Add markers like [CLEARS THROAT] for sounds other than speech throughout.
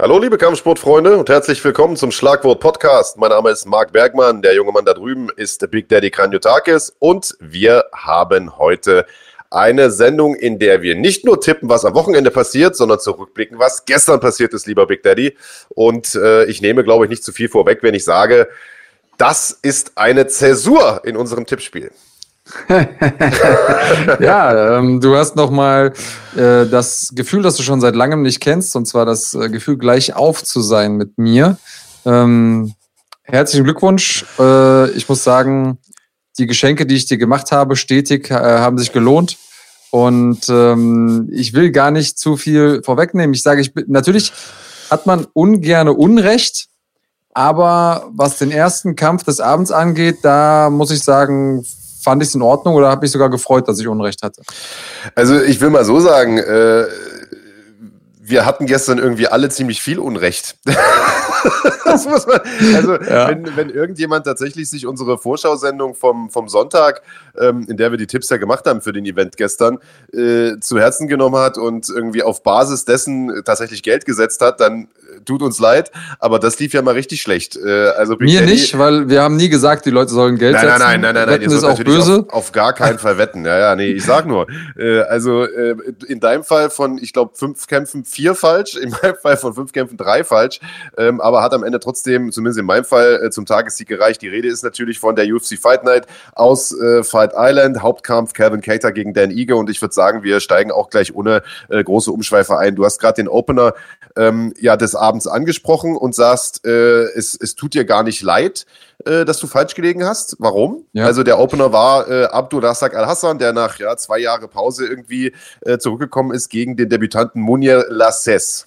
Hallo liebe Kampfsportfreunde und herzlich willkommen zum Schlagwort Podcast. Mein Name ist Marc Bergmann, der junge Mann da drüben ist Big Daddy Kranjotakis und wir haben heute eine Sendung, in der wir nicht nur tippen, was am Wochenende passiert, sondern zurückblicken, was gestern passiert ist, lieber Big Daddy. Und äh, ich nehme, glaube ich, nicht zu viel vorweg, wenn ich sage, das ist eine Zäsur in unserem Tippspiel. [LAUGHS] ja, ähm, du hast nochmal äh, das Gefühl, das du schon seit langem nicht kennst, und zwar das äh, Gefühl, gleich auf zu sein mit mir. Ähm, herzlichen Glückwunsch. Äh, ich muss sagen, die Geschenke, die ich dir gemacht habe, stetig, äh, haben sich gelohnt. Und ähm, ich will gar nicht zu viel vorwegnehmen. Ich sage, ich bin, natürlich hat man ungerne Unrecht, aber was den ersten Kampf des Abends angeht, da muss ich sagen, fand ich es in Ordnung oder habe mich sogar gefreut, dass ich Unrecht hatte? Also ich will mal so sagen, äh, wir hatten gestern irgendwie alle ziemlich viel Unrecht. [LAUGHS] das muss man, also ja. wenn, wenn irgendjemand tatsächlich sich unsere Vorschau-Sendung vom, vom Sonntag, ähm, in der wir die Tipps ja gemacht haben für den Event gestern, äh, zu Herzen genommen hat und irgendwie auf Basis dessen tatsächlich Geld gesetzt hat, dann tut uns leid, aber das lief ja mal richtig schlecht. Äh, also Big Mir Daddy, nicht, weil wir haben nie gesagt, die Leute sollen Geld nein, setzen. Nein, nein, nein, nein, nein. Ist auch böse. Auf, auf, gar keinen Fall wetten. Ja, ja, nee, ich sag nur. Äh, also äh, in deinem Fall von, ich glaube, fünf Kämpfen vier falsch, in meinem Fall von fünf Kämpfen drei falsch, ähm, aber hat am Ende trotzdem, zumindest in meinem Fall, zum Tagessieg gereicht. Die Rede ist natürlich von der UFC Fight Night aus Fight Island, Hauptkampf Calvin Cater gegen Dan Ige und ich würde sagen, wir steigen auch gleich ohne große Umschweife ein. Du hast gerade den Opener ähm, ja des Abends angesprochen und sagst, äh, es, es tut dir gar nicht leid, äh, dass du falsch gelegen hast. Warum? Ja. Also der Opener war äh, Abdul Razak Al-Hassan, der nach ja, zwei Jahre Pause irgendwie äh, zurückgekommen ist gegen den Debütanten Munir Lasses.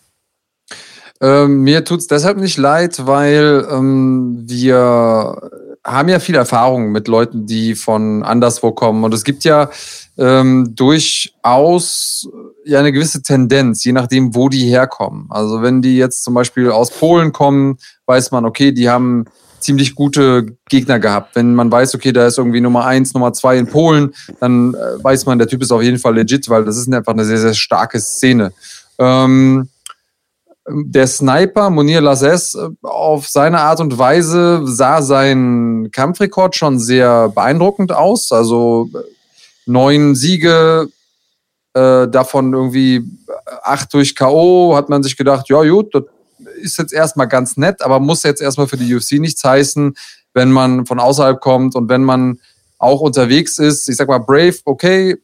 Ähm, mir tut es deshalb nicht leid, weil ähm, wir haben ja viel Erfahrung mit Leuten, die von anderswo kommen. Und es gibt ja ähm, durchaus ja eine gewisse Tendenz, je nachdem, wo die herkommen. Also wenn die jetzt zum Beispiel aus Polen kommen, weiß man, okay, die haben ziemlich gute Gegner gehabt. Wenn man weiß, okay, da ist irgendwie Nummer eins, Nummer zwei in Polen, dann äh, weiß man, der Typ ist auf jeden Fall legit, weil das ist einfach eine sehr, sehr starke Szene. Ähm, der Sniper Munir Lasses äh, auf seine Art und Weise sah sein Kampfrekord schon sehr beeindruckend aus. Also äh, neun Siege, äh, davon irgendwie acht durch K.O. hat man sich gedacht, ja gut, das ist jetzt erstmal ganz nett, aber muss jetzt erstmal für die UFC nichts heißen, wenn man von außerhalb kommt und wenn man auch unterwegs ist. Ich sag mal, Brave, okay,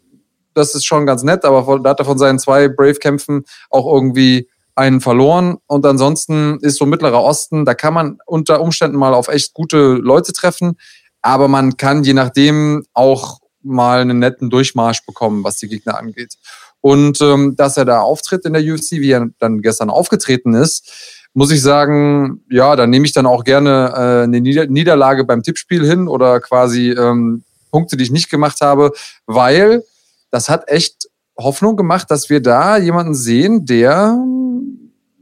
das ist schon ganz nett, aber da hat er von seinen zwei Brave-Kämpfen auch irgendwie einen verloren. Und ansonsten ist so Mittlerer Osten, da kann man unter Umständen mal auf echt gute Leute treffen. Aber man kann je nachdem auch mal einen netten Durchmarsch bekommen, was die Gegner angeht. Und ähm, dass er da auftritt in der UFC, wie er dann gestern aufgetreten ist, muss ich sagen, ja, da nehme ich dann auch gerne äh, eine Nieder Niederlage beim Tippspiel hin oder quasi ähm, Punkte, die ich nicht gemacht habe, weil das hat echt Hoffnung gemacht, dass wir da jemanden sehen, der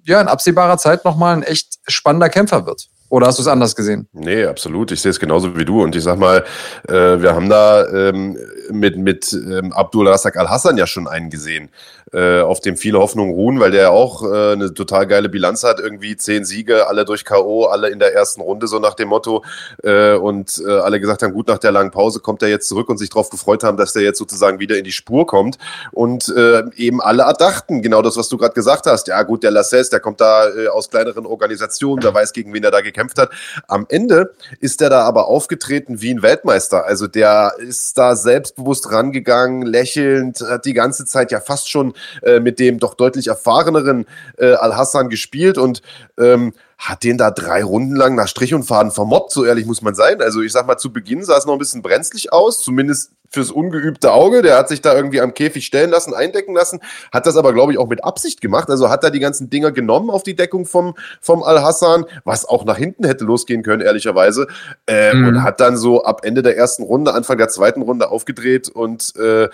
ja in absehbarer Zeit nochmal ein echt spannender Kämpfer wird. Oder hast du es anders gesehen? Nee, absolut. Ich sehe es genauso wie du. Und ich sag mal, äh, wir haben da ähm, mit, mit ähm, Abdul Razak Al-Hassan ja schon einen gesehen, äh, auf dem viele Hoffnungen ruhen, weil der auch äh, eine total geile Bilanz hat. Irgendwie zehn Siege, alle durch K.O., alle in der ersten Runde, so nach dem Motto. Äh, und äh, alle gesagt haben, gut, nach der langen Pause kommt er jetzt zurück und sich darauf gefreut haben, dass der jetzt sozusagen wieder in die Spur kommt. Und äh, eben alle erdachten, genau das, was du gerade gesagt hast. Ja, gut, der Lasses, der kommt da aus kleineren Organisationen, der weiß, gegen wen er da gekämpft gekämpft hat. Am Ende ist er da aber aufgetreten wie ein Weltmeister. Also der ist da selbstbewusst rangegangen, lächelnd, hat die ganze Zeit ja fast schon äh, mit dem doch deutlich erfahreneren äh, Al-Hassan gespielt und ähm, hat den da drei Runden lang nach Strich und Faden vermobbt, so ehrlich muss man sein. Also ich sag mal, zu Beginn sah es noch ein bisschen brenzlig aus, zumindest fürs ungeübte Auge. Der hat sich da irgendwie am Käfig stellen lassen, eindecken lassen, hat das aber, glaube ich, auch mit Absicht gemacht. Also hat er die ganzen Dinger genommen auf die Deckung vom, vom Al-Hassan, was auch nach hinten hätte losgehen können, ehrlicherweise. Äh, mhm. Und hat dann so ab Ende der ersten Runde, Anfang der zweiten Runde aufgedreht und äh,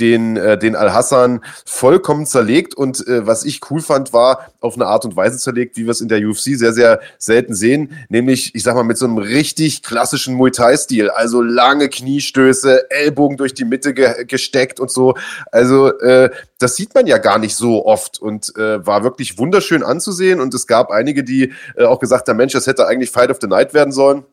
den, äh, den Al-Hassan vollkommen zerlegt und äh, was ich cool fand, war auf eine Art und Weise zerlegt, wie wir es in der UFC sehr, sehr selten sehen, nämlich, ich sag mal, mit so einem richtig klassischen Muay Thai-Stil, also lange Kniestöße, Ellbogen durch die Mitte ge gesteckt und so. Also äh, das sieht man ja gar nicht so oft und äh, war wirklich wunderschön anzusehen und es gab einige, die äh, auch gesagt haben, Mensch, das hätte eigentlich Fight of the Night werden sollen.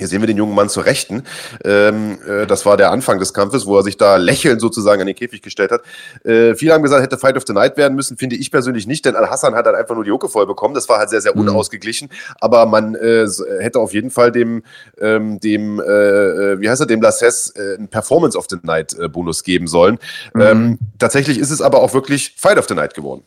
Hier sehen wir den jungen Mann zur Rechten. Ähm, äh, das war der Anfang des Kampfes, wo er sich da lächelnd sozusagen an den Käfig gestellt hat. Äh, viele haben gesagt, hätte Fight of the Night werden müssen, finde ich persönlich nicht, denn Al-Hassan hat halt einfach nur die Hucke voll bekommen. Das war halt sehr, sehr mhm. unausgeglichen. Aber man äh, hätte auf jeden Fall dem, ähm, dem äh, äh wie heißt er, dem Lasses äh, einen Performance of the Night äh, Bonus geben sollen. Mhm. Ähm, tatsächlich ist es aber auch wirklich Fight of the Night geworden.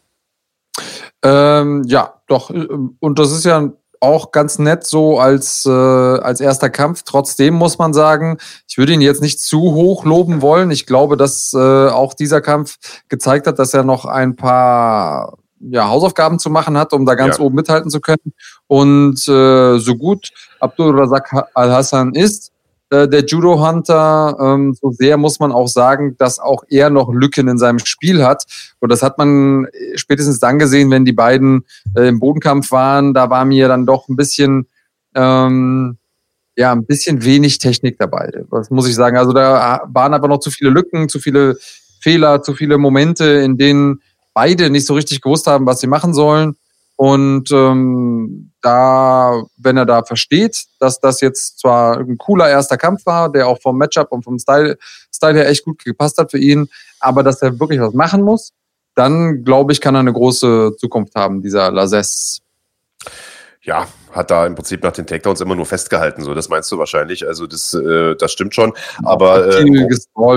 Ähm, ja, doch. Und das ist ja auch ganz nett so als, äh, als erster Kampf. Trotzdem muss man sagen, ich würde ihn jetzt nicht zu hoch loben wollen. Ich glaube, dass äh, auch dieser Kampf gezeigt hat, dass er noch ein paar ja, Hausaufgaben zu machen hat, um da ganz ja. oben mithalten zu können. Und äh, so gut Abdul Razak Al-Hassan ist, äh, der Judo-Hunter, ähm, so sehr muss man auch sagen, dass auch er noch Lücken in seinem Spiel hat. Und das hat man äh, spätestens dann gesehen, wenn die beiden äh, im Bodenkampf waren. Da war mir dann doch ein bisschen, ähm, ja, ein bisschen wenig Technik dabei. Das muss ich sagen. Also da waren aber noch zu viele Lücken, zu viele Fehler, zu viele Momente, in denen beide nicht so richtig gewusst haben, was sie machen sollen. Und ähm, da, wenn er da versteht, dass das jetzt zwar ein cooler erster Kampf war, der auch vom Matchup und vom Style, Style her echt gut gepasst hat für ihn, aber dass er wirklich was machen muss, dann glaube ich, kann er eine große Zukunft haben, dieser Lazes. Ja, hat da im Prinzip nach den Takedowns immer nur festgehalten, so das meinst du wahrscheinlich. Also das, äh, das stimmt schon. Aber äh,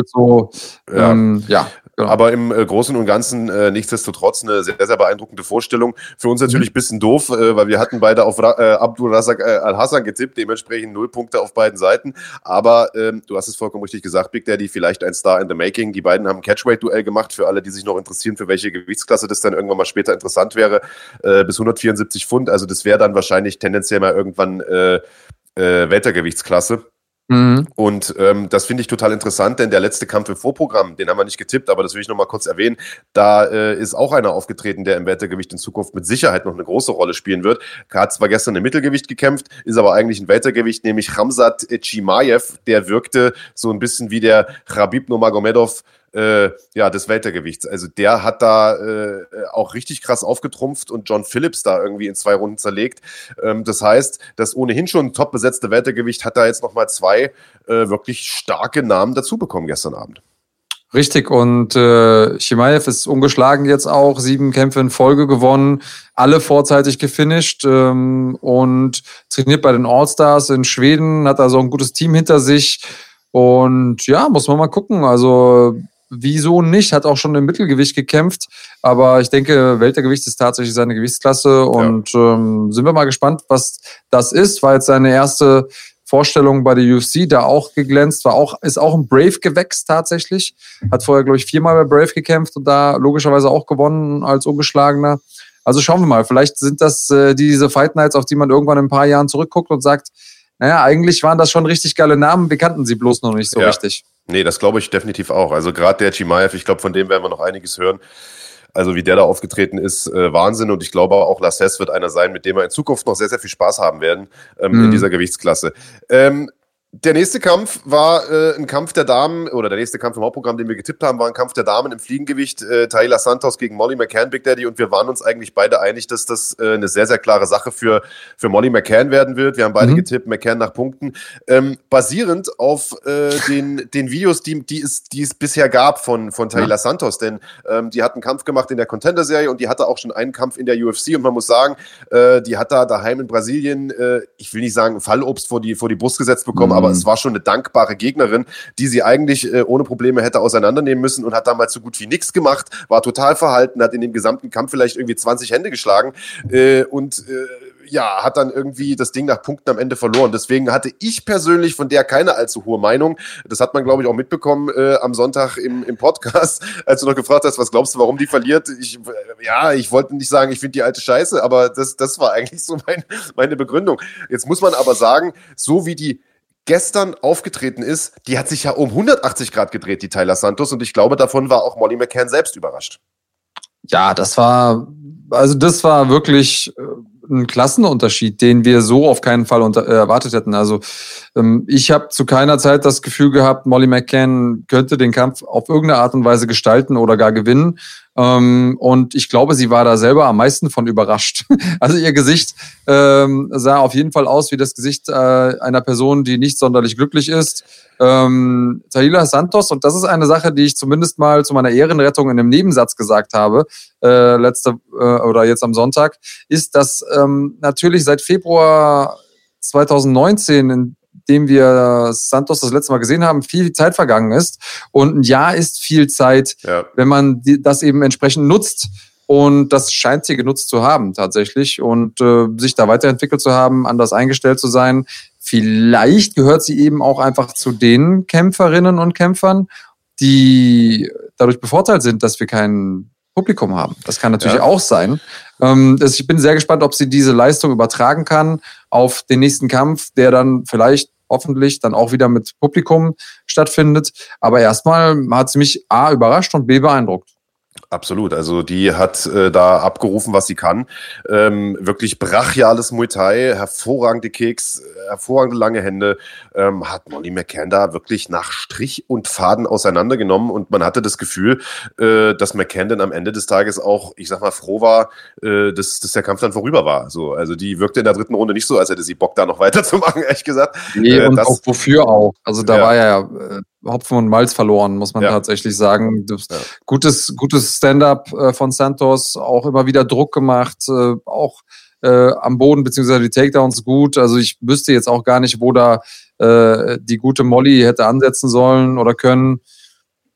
so. Ähm, ja. Genau. Aber im äh, Großen und Ganzen äh, nichtsdestotrotz eine sehr, sehr beeindruckende Vorstellung. Für uns natürlich ein mhm. bisschen doof, äh, weil wir hatten beide auf Ra äh, Abdul Razak äh, Al-Hassan getippt, dementsprechend null Punkte auf beiden Seiten. Aber ähm, du hast es vollkommen richtig gesagt, Big Daddy, vielleicht ein Star in the Making. Die beiden haben ein Catchweight-Duell gemacht, für alle, die sich noch interessieren, für welche Gewichtsklasse das dann irgendwann mal später interessant wäre, äh, bis 174 Pfund. Also das wäre dann wahrscheinlich tendenziell mal irgendwann äh, äh, Weltergewichtsklasse. Mhm. Und ähm, das finde ich total interessant, denn der letzte Kampf im Vorprogramm, den haben wir nicht getippt, aber das will ich nochmal kurz erwähnen. Da äh, ist auch einer aufgetreten, der im Weltergewicht in Zukunft mit Sicherheit noch eine große Rolle spielen wird. Er hat zwar gestern im Mittelgewicht gekämpft, ist aber eigentlich ein Weltergewicht, nämlich Ramsat Chimaev. Der wirkte so ein bisschen wie der Khabib Nurmagomedov äh, ja, des Weltergewichts. Also der hat da äh, auch richtig krass aufgetrumpft und John Phillips da irgendwie in zwei Runden zerlegt. Ähm, das heißt, das ohnehin schon top besetzte Weltergewicht hat da jetzt nochmal zwei äh, wirklich starke Namen dazu bekommen gestern Abend. Richtig, und äh, Chimaev ist ungeschlagen jetzt auch, sieben Kämpfe in Folge gewonnen, alle vorzeitig gefinisht ähm, und trainiert bei den All-Stars in Schweden, hat also ein gutes Team hinter sich. Und ja, muss man mal gucken. Also Wieso nicht? Hat auch schon im Mittelgewicht gekämpft. Aber ich denke, Weltergewicht ist tatsächlich seine Gewichtsklasse. Und ja. ähm, sind wir mal gespannt, was das ist. War jetzt seine erste Vorstellung bei der UFC, da auch geglänzt, war auch, ist auch ein Brave-Gewächs tatsächlich. Hat vorher, glaube ich, viermal bei Brave gekämpft und da logischerweise auch gewonnen als Ungeschlagener. Also schauen wir mal, vielleicht sind das äh, diese Fight Nights, auf die man irgendwann in ein paar Jahren zurückguckt und sagt, naja, eigentlich waren das schon richtig geile Namen, wir kannten sie bloß noch nicht so ja. richtig. Nee, das glaube ich definitiv auch. Also gerade der Chimaev, ich glaube, von dem werden wir noch einiges hören. Also wie der da aufgetreten ist, äh, Wahnsinn. Und ich glaube auch, Lasses wird einer sein, mit dem wir in Zukunft noch sehr, sehr viel Spaß haben werden ähm, mhm. in dieser Gewichtsklasse. Ähm, der nächste Kampf war äh, ein Kampf der Damen, oder der nächste Kampf im Hauptprogramm, den wir getippt haben, war ein Kampf der Damen im Fliegengewicht. Äh, Taylor Santos gegen Molly McCann, Big Daddy. Und wir waren uns eigentlich beide einig, dass das äh, eine sehr, sehr klare Sache für, für Molly McCann werden wird. Wir haben beide mhm. getippt, McCann nach Punkten. Ähm, basierend auf äh, den, den Videos, die, die, es, die es bisher gab von, von Taylor ja. Santos. Denn ähm, die hat einen Kampf gemacht in der Contender-Serie und die hatte auch schon einen Kampf in der UFC. Und man muss sagen, äh, die hat da daheim in Brasilien, äh, ich will nicht sagen, Fallobst vor die, vor die Brust gesetzt bekommen, mhm. Aber es war schon eine Dank dankbare Gegnerin, die sie eigentlich äh, ohne Probleme hätte auseinandernehmen müssen und hat damals so gut wie nichts gemacht, war total verhalten, hat in dem gesamten Kampf vielleicht irgendwie 20 Hände geschlagen äh, und äh, ja, hat dann irgendwie das Ding nach Punkten am Ende verloren. Deswegen hatte ich persönlich von der keine allzu hohe Meinung. Das hat man, glaube ich, auch mitbekommen äh, am Sonntag im, im Podcast, [LAUGHS] als du noch gefragt hast, was glaubst du, warum die verliert? Ich, ja, ich wollte nicht sagen, ich finde die alte Scheiße, aber das, das war [LAUGHS] eigentlich so mein, meine Begründung. Jetzt muss man aber sagen, so wie die gestern aufgetreten ist, die hat sich ja um 180 Grad gedreht, die Tyler Santos. Und ich glaube, davon war auch Molly McCann selbst überrascht. Ja, das war, also das war wirklich äh, ein Klassenunterschied, den wir so auf keinen Fall unter, äh, erwartet hätten. Also ähm, ich habe zu keiner Zeit das Gefühl gehabt, Molly McCann könnte den Kampf auf irgendeine Art und Weise gestalten oder gar gewinnen. Ähm, und ich glaube, sie war da selber am meisten von überrascht. [LAUGHS] Also ihr Gesicht ähm, sah auf jeden Fall aus wie das Gesicht äh, einer Person, die nicht sonderlich glücklich ist. Ähm, Tahila Santos, und das ist eine Sache, die ich zumindest mal zu meiner Ehrenrettung in einem Nebensatz gesagt habe, äh, letzte äh, oder jetzt am Sonntag, ist, dass ähm, natürlich seit Februar 2019, in dem wir Santos das letzte Mal gesehen haben, viel Zeit vergangen ist. Und ein Jahr ist viel Zeit, ja. wenn man das eben entsprechend nutzt. Und das scheint sie genutzt zu haben tatsächlich und äh, sich da weiterentwickelt zu haben, anders eingestellt zu sein. Vielleicht gehört sie eben auch einfach zu den Kämpferinnen und Kämpfern, die dadurch bevorteilt sind, dass wir kein Publikum haben. Das kann natürlich ja. auch sein. Ähm, ich bin sehr gespannt, ob sie diese Leistung übertragen kann auf den nächsten Kampf, der dann vielleicht hoffentlich dann auch wieder mit Publikum stattfindet. Aber erstmal hat sie mich A überrascht und B beeindruckt. Absolut. Also die hat äh, da abgerufen, was sie kann. Ähm, wirklich brachiales Muay Thai, hervorragende Kicks, hervorragende lange Hände. Ähm, hat Molly McCann da wirklich nach Strich und Faden auseinandergenommen und man hatte das Gefühl, äh, dass McCann dann am Ende des Tages auch, ich sag mal, froh war, äh, dass, dass der Kampf dann vorüber war. So, also die wirkte in der dritten Runde nicht so, als hätte sie Bock da noch [LAUGHS] weiterzumachen, ehrlich gesagt. Nee, äh, und das, auch wofür auch. Also da ja. war ja äh, Hopfen und Malz verloren, muss man ja. tatsächlich sagen. Ja. Gutes, gutes Stand-up äh, von Santos, auch immer wieder Druck gemacht, äh, auch äh, am Boden, beziehungsweise die Takedowns gut. Also ich wüsste jetzt auch gar nicht, wo da die gute Molly hätte ansetzen sollen oder können.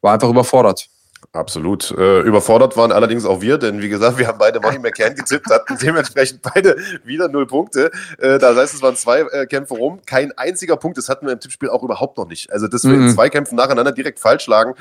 War einfach überfordert. Absolut. Äh, überfordert waren allerdings auch wir, denn wie gesagt, wir haben beide Money McCann getippt, hatten dementsprechend beide wieder null Punkte. Äh, das heißt, es waren zwei äh, Kämpfe rum, kein einziger Punkt. Das hatten wir im Tippspiel auch überhaupt noch nicht. Also, dass wir mhm. in zwei Kämpfen nacheinander direkt falsch lagen,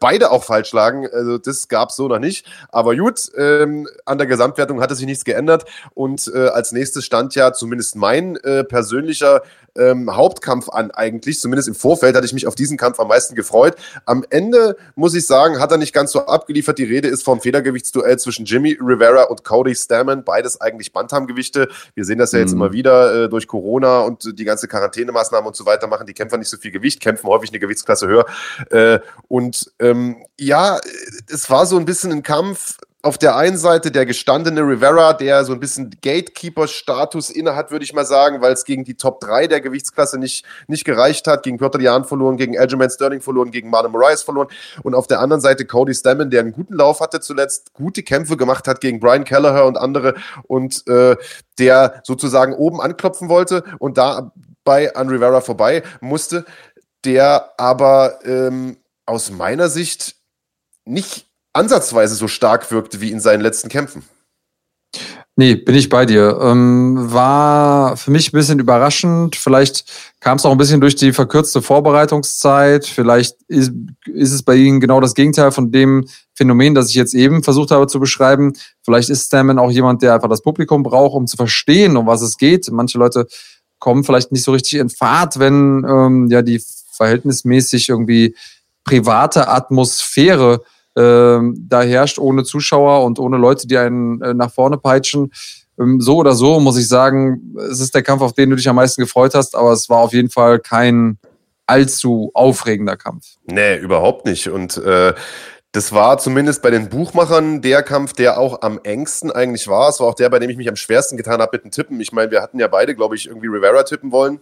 beide auch falsch lagen, also das gab es so noch nicht. Aber gut, ähm, an der Gesamtwertung hatte sich nichts geändert und als nächstes stand ja zumindest mein persönlicher ähm, Hauptkampf an eigentlich. Zumindest im Vorfeld hatte ich mich auf diesen Kampf am meisten gefreut. Am Ende muss ich sagen, hat er nicht ganz so abgeliefert. Die Rede ist vom Federgewichtsduell zwischen Jimmy Rivera und Cody Stammen. Beides eigentlich Bantamgewichte. Wir sehen das ja jetzt mhm. immer wieder äh, durch Corona und die ganze Quarantänemaßnahmen und so weiter machen die Kämpfer nicht so viel Gewicht, kämpfen häufig eine Gewichtsklasse höher. Äh, und ähm, ja, es war so ein bisschen ein Kampf auf der einen Seite der gestandene Rivera, der so ein bisschen Gatekeeper-Status innehat, würde ich mal sagen, weil es gegen die Top 3 der Gewichtsklasse nicht, nicht gereicht hat, gegen Piotr Jan verloren, gegen Aljamain Sterling verloren, gegen Marlon Moraes verloren. Und auf der anderen Seite Cody Stammen, der einen guten Lauf hatte zuletzt, gute Kämpfe gemacht hat gegen Brian Kelleher und andere und äh, der sozusagen oben anklopfen wollte und dabei an Rivera vorbei musste, der aber ähm, aus meiner Sicht nicht ansatzweise so stark wirkte wie in seinen letzten Kämpfen. Nee, bin ich bei dir. Ähm, war für mich ein bisschen überraschend. Vielleicht kam es auch ein bisschen durch die verkürzte Vorbereitungszeit. Vielleicht ist, ist es bei Ihnen genau das Gegenteil von dem Phänomen, das ich jetzt eben versucht habe zu beschreiben. Vielleicht ist Stammen auch jemand, der einfach das Publikum braucht, um zu verstehen, um was es geht. Manche Leute kommen vielleicht nicht so richtig in Fahrt, wenn ähm, ja die verhältnismäßig irgendwie private Atmosphäre ähm, da herrscht ohne Zuschauer und ohne Leute, die einen äh, nach vorne peitschen. Ähm, so oder so muss ich sagen, es ist der Kampf, auf den du dich am meisten gefreut hast, aber es war auf jeden Fall kein allzu aufregender Kampf. Nee, überhaupt nicht. Und äh, das war zumindest bei den Buchmachern der Kampf, der auch am engsten eigentlich war. Es war auch der, bei dem ich mich am schwersten getan habe mit dem Tippen. Ich meine, wir hatten ja beide, glaube ich, irgendwie Rivera tippen wollen.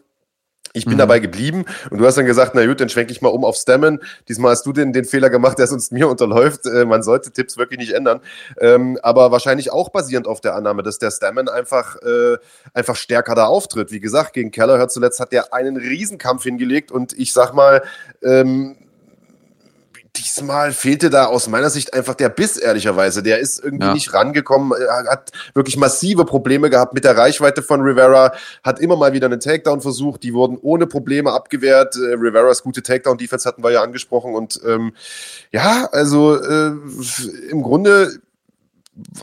Ich bin mhm. dabei geblieben und du hast dann gesagt, na gut, dann schwenke ich mal um auf Stammen. Diesmal hast du den, den Fehler gemacht, der sonst mir unterläuft. Äh, man sollte Tipps wirklich nicht ändern. Ähm, aber wahrscheinlich auch basierend auf der Annahme, dass der Stammen einfach, äh, einfach stärker da auftritt. Wie gesagt, gegen Keller zuletzt hat der einen Riesenkampf hingelegt und ich sag mal, ähm, diesmal fehlte da aus meiner Sicht einfach der Biss, ehrlicherweise. Der ist irgendwie ja. nicht rangekommen, er hat wirklich massive Probleme gehabt mit der Reichweite von Rivera, hat immer mal wieder einen Takedown versucht, die wurden ohne Probleme abgewehrt. Äh, Riveras gute Takedown-Defense hatten wir ja angesprochen und ähm, ja, also äh, im Grunde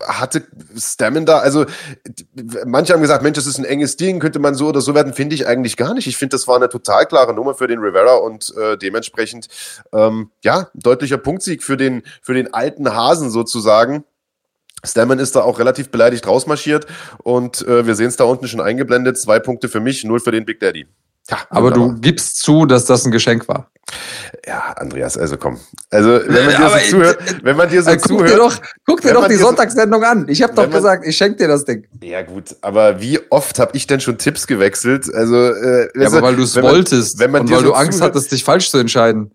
hatte Stammen da, also manche haben gesagt, Mensch, das ist ein enges Ding, könnte man so oder so werden, finde ich eigentlich gar nicht. Ich finde, das war eine total klare Nummer für den Rivera und äh, dementsprechend, ähm, ja, deutlicher Punktsieg für den, für den alten Hasen sozusagen. Stammen ist da auch relativ beleidigt rausmarschiert und äh, wir sehen es da unten schon eingeblendet. Zwei Punkte für mich, null für den Big Daddy. Ja, aber du gibst zu, dass das ein Geschenk war. Ja, Andreas, also komm. Also, wenn man [LAUGHS] dir so zuhört, wenn man dir so guck zuhört. Dir doch, guck dir doch die Sonntagssendung an. Ich habe doch man, gesagt, ich schenke dir das Ding. Ja, gut, aber wie oft habe ich denn schon Tipps gewechselt? Also, äh, ja, aber weil du es wolltest wenn man und weil so du Angst zuhört, hattest, dich falsch zu entscheiden.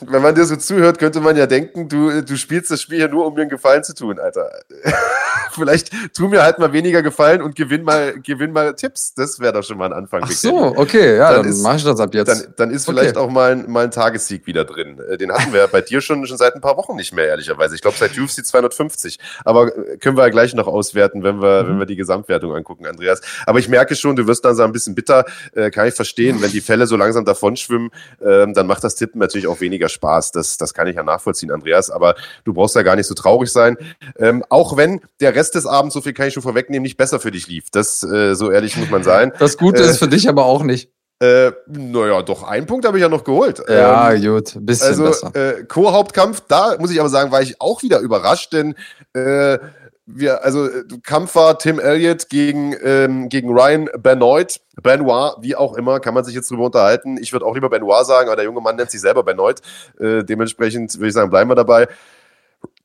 Wenn man dir so zuhört, könnte man ja denken, du, du spielst das Spiel ja nur, um mir einen Gefallen zu tun, Alter. [LAUGHS] Vielleicht tu mir halt mal weniger Gefallen und gewinn mal, gewinn mal Tipps. Das wäre doch schon mal ein Anfang. Ach so, okay, ja, dann, dann mach ich das ab jetzt. Dann, dann ist okay. vielleicht auch mal, mal ein Tagessieg wieder drin. Äh, den hatten wir bei dir schon, schon seit ein paar Wochen nicht mehr, ehrlicherweise. Ich glaube, seit UFC 250. Aber äh, können wir ja gleich noch auswerten, wenn wir, mhm. wenn wir die Gesamtwertung angucken, Andreas. Aber ich merke schon, du wirst dann so ein bisschen bitter. Äh, kann ich verstehen. Wenn die Fälle so langsam davonschwimmen, äh, dann macht das Tippen natürlich auch weniger Spaß. Das, das kann ich ja nachvollziehen, Andreas. Aber du brauchst ja gar nicht so traurig sein. Ähm, auch wenn der Rest des Abends, so viel kann ich schon vorwegnehmen, nicht besser für dich lief. Das, äh, so ehrlich muss man sein. Das Gute äh, ist für dich aber auch nicht. Äh, naja, doch, einen Punkt habe ich ja noch geholt. Ja, ähm, gut, ein bisschen also, besser. Äh, Co-Hauptkampf, da muss ich aber sagen, war ich auch wieder überrascht, denn äh, wir, also äh, Kampf war Tim Elliott gegen, ähm, gegen Ryan Benoit, Benoit, wie auch immer, kann man sich jetzt drüber unterhalten. Ich würde auch lieber Benoit sagen, aber der junge Mann nennt sich selber Benoit. Äh, dementsprechend würde ich sagen, bleiben wir dabei.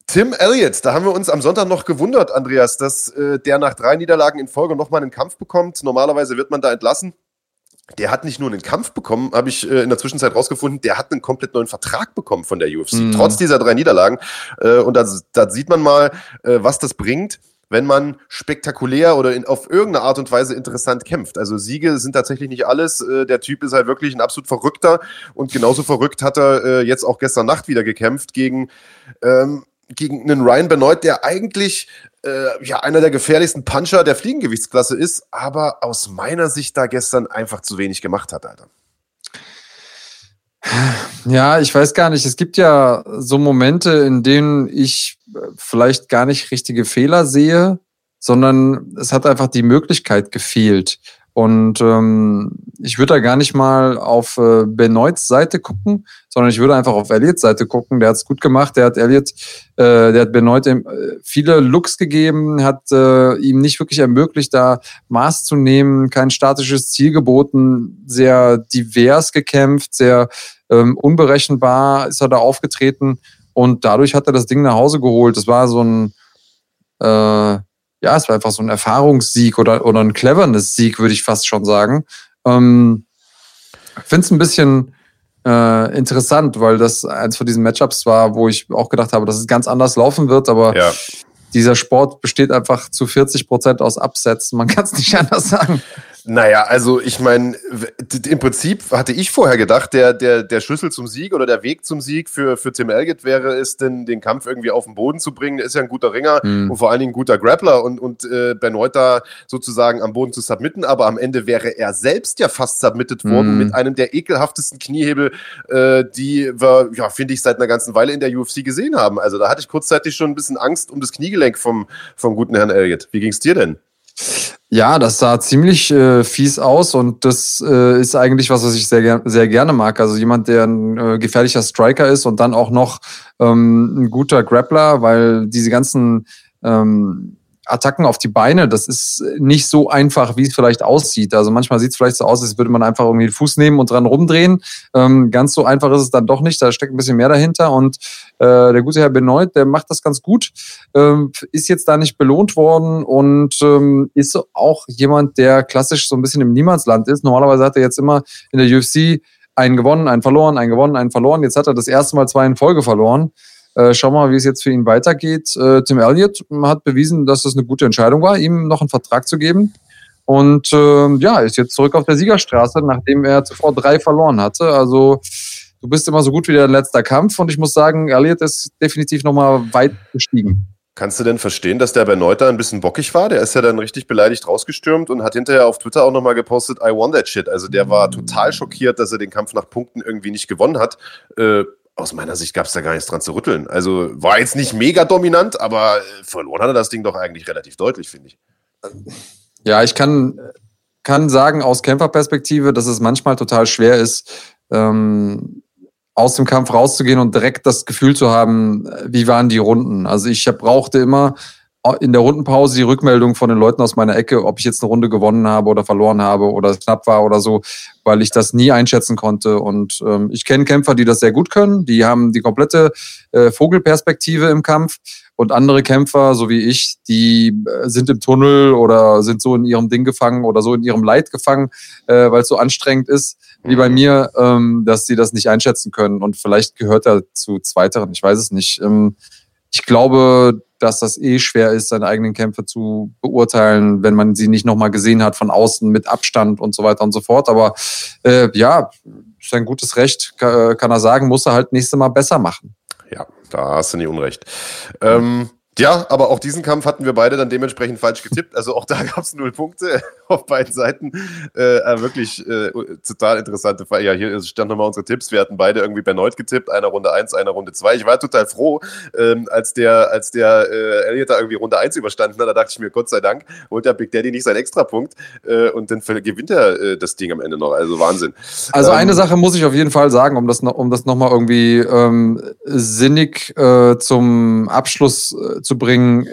Tim Elliott, da haben wir uns am Sonntag noch gewundert, Andreas, dass äh, der nach drei Niederlagen in Folge nochmal einen Kampf bekommt. Normalerweise wird man da entlassen der hat nicht nur einen Kampf bekommen, habe ich äh, in der Zwischenzeit rausgefunden, der hat einen komplett neuen Vertrag bekommen von der UFC, mhm. trotz dieser drei Niederlagen. Äh, und da, da sieht man mal, äh, was das bringt, wenn man spektakulär oder in, auf irgendeine Art und Weise interessant kämpft. Also Siege sind tatsächlich nicht alles. Äh, der Typ ist halt wirklich ein absolut Verrückter und genauso verrückt hat er äh, jetzt auch gestern Nacht wieder gekämpft gegen ähm, gegen einen Ryan Benoit, der eigentlich äh, ja einer der gefährlichsten Puncher der Fliegengewichtsklasse ist, aber aus meiner Sicht da gestern einfach zu wenig gemacht hat, Alter. Ja, ich weiß gar nicht. Es gibt ja so Momente, in denen ich äh, vielleicht gar nicht richtige Fehler sehe, sondern es hat einfach die Möglichkeit gefehlt. Und ähm, ich würde da gar nicht mal auf äh, Benoits Seite gucken, sondern ich würde einfach auf Elliots Seite gucken. Der hat es gut gemacht. Der hat Elliot, äh, der hat Benoit äh, viele Looks gegeben, hat äh, ihm nicht wirklich ermöglicht, da Maß zu nehmen, kein statisches Ziel geboten, sehr divers gekämpft, sehr ähm, unberechenbar ist er da aufgetreten und dadurch hat er das Ding nach Hause geholt. Das war so ein äh, ja, es war einfach so ein Erfahrungssieg oder, oder ein Cleverness-Sieg, würde ich fast schon sagen. Ähm, Finde es ein bisschen äh, interessant, weil das eins von diesen Matchups war, wo ich auch gedacht habe, dass es ganz anders laufen wird, aber ja. dieser Sport besteht einfach zu 40 Prozent aus Absätzen. Man kann es nicht [LAUGHS] anders sagen. Naja, also ich meine, im Prinzip hatte ich vorher gedacht, der, der, der Schlüssel zum Sieg oder der Weg zum Sieg für, für Tim Elgett wäre es, denn den Kampf irgendwie auf den Boden zu bringen. Er ist ja ein guter Ringer mhm. und vor allen Dingen ein guter Grappler und, und äh, Benoit da sozusagen am Boden zu submitten, aber am Ende wäre er selbst ja fast submitted worden mhm. mit einem der ekelhaftesten Kniehebel, äh, die wir, ja, finde ich, seit einer ganzen Weile in der UFC gesehen haben. Also da hatte ich kurzzeitig schon ein bisschen Angst um das Kniegelenk vom, vom guten Herrn Elgett. Wie ging's dir denn? Ja, das sah ziemlich äh, fies aus und das äh, ist eigentlich was, was ich sehr, sehr gerne mag. Also jemand, der ein äh, gefährlicher Striker ist und dann auch noch ähm, ein guter Grappler, weil diese ganzen ähm, Attacken auf die Beine, das ist nicht so einfach, wie es vielleicht aussieht. Also manchmal sieht es vielleicht so aus, als würde man einfach irgendwie den Fuß nehmen und dran rumdrehen. Ähm, ganz so einfach ist es dann doch nicht. Da steckt ein bisschen mehr dahinter. Und äh, der gute Herr Benoit, der macht das ganz gut, ähm, ist jetzt da nicht belohnt worden und ähm, ist auch jemand, der klassisch so ein bisschen im Niemandsland ist. Normalerweise hat er jetzt immer in der UFC einen gewonnen, einen verloren, einen gewonnen, einen verloren. Jetzt hat er das erste Mal zwei in Folge verloren. Äh, schauen wir mal, wie es jetzt für ihn weitergeht. Äh, Tim Elliott hat bewiesen, dass es eine gute Entscheidung war, ihm noch einen Vertrag zu geben. Und äh, ja, ist jetzt zurück auf der Siegerstraße, nachdem er zuvor drei verloren hatte. Also du bist immer so gut wie der letzte Kampf und ich muss sagen, Elliott ist definitiv nochmal weit gestiegen. Kannst du denn verstehen, dass der bei Neuter ein bisschen bockig war? Der ist ja dann richtig beleidigt rausgestürmt und hat hinterher auf Twitter auch nochmal gepostet, I won that shit. Also der war total schockiert, dass er den Kampf nach Punkten irgendwie nicht gewonnen hat. Äh, aus meiner Sicht gab es da gar nichts dran zu rütteln. Also war jetzt nicht mega dominant, aber äh, verloren hat er das Ding doch eigentlich relativ deutlich, finde ich. Ja, ich kann, kann sagen aus Kämpferperspektive, dass es manchmal total schwer ist, ähm, aus dem Kampf rauszugehen und direkt das Gefühl zu haben, wie waren die Runden. Also ich brauchte immer in der Rundenpause die Rückmeldung von den Leuten aus meiner Ecke, ob ich jetzt eine Runde gewonnen habe oder verloren habe oder es knapp war oder so, weil ich das nie einschätzen konnte. Und ähm, ich kenne Kämpfer, die das sehr gut können. Die haben die komplette äh, Vogelperspektive im Kampf. Und andere Kämpfer, so wie ich, die äh, sind im Tunnel oder sind so in ihrem Ding gefangen oder so in ihrem Leid gefangen, äh, weil es so anstrengend ist, wie bei mhm. mir, ähm, dass sie das nicht einschätzen können. Und vielleicht gehört er zu Zweiteren, ich weiß es nicht. Ähm, ich glaube, dass das eh schwer ist, seine eigenen Kämpfe zu beurteilen, wenn man sie nicht nochmal gesehen hat von außen mit Abstand und so weiter und so fort. Aber äh, ja, ist ein gutes Recht, kann, kann er sagen, muss er halt nächstes Mal besser machen. Ja, da hast du nicht unrecht. Ähm, ja, aber auch diesen Kampf hatten wir beide dann dementsprechend falsch getippt. Also auch da [LAUGHS] gab es null Punkte [LAUGHS] auf beiden Seiten. Äh, äh, wirklich äh, total interessante Fall. Ja, hier stand nochmal unsere Tipps. Wir hatten beide irgendwie Benoit getippt, einer Runde 1, einer Runde 2. Ich war total froh, ähm, als der, als der äh, Elliot da irgendwie Runde 1 überstanden hat. Da dachte ich mir, Gott sei Dank, holt der Big Daddy nicht seinen Extrapunkt äh, und dann gewinnt er äh, das Ding am Ende noch. Also Wahnsinn. Also ähm, eine Sache muss ich auf jeden Fall sagen, um das, um das nochmal irgendwie ähm, sinnig äh, zum Abschluss äh, zu bringen.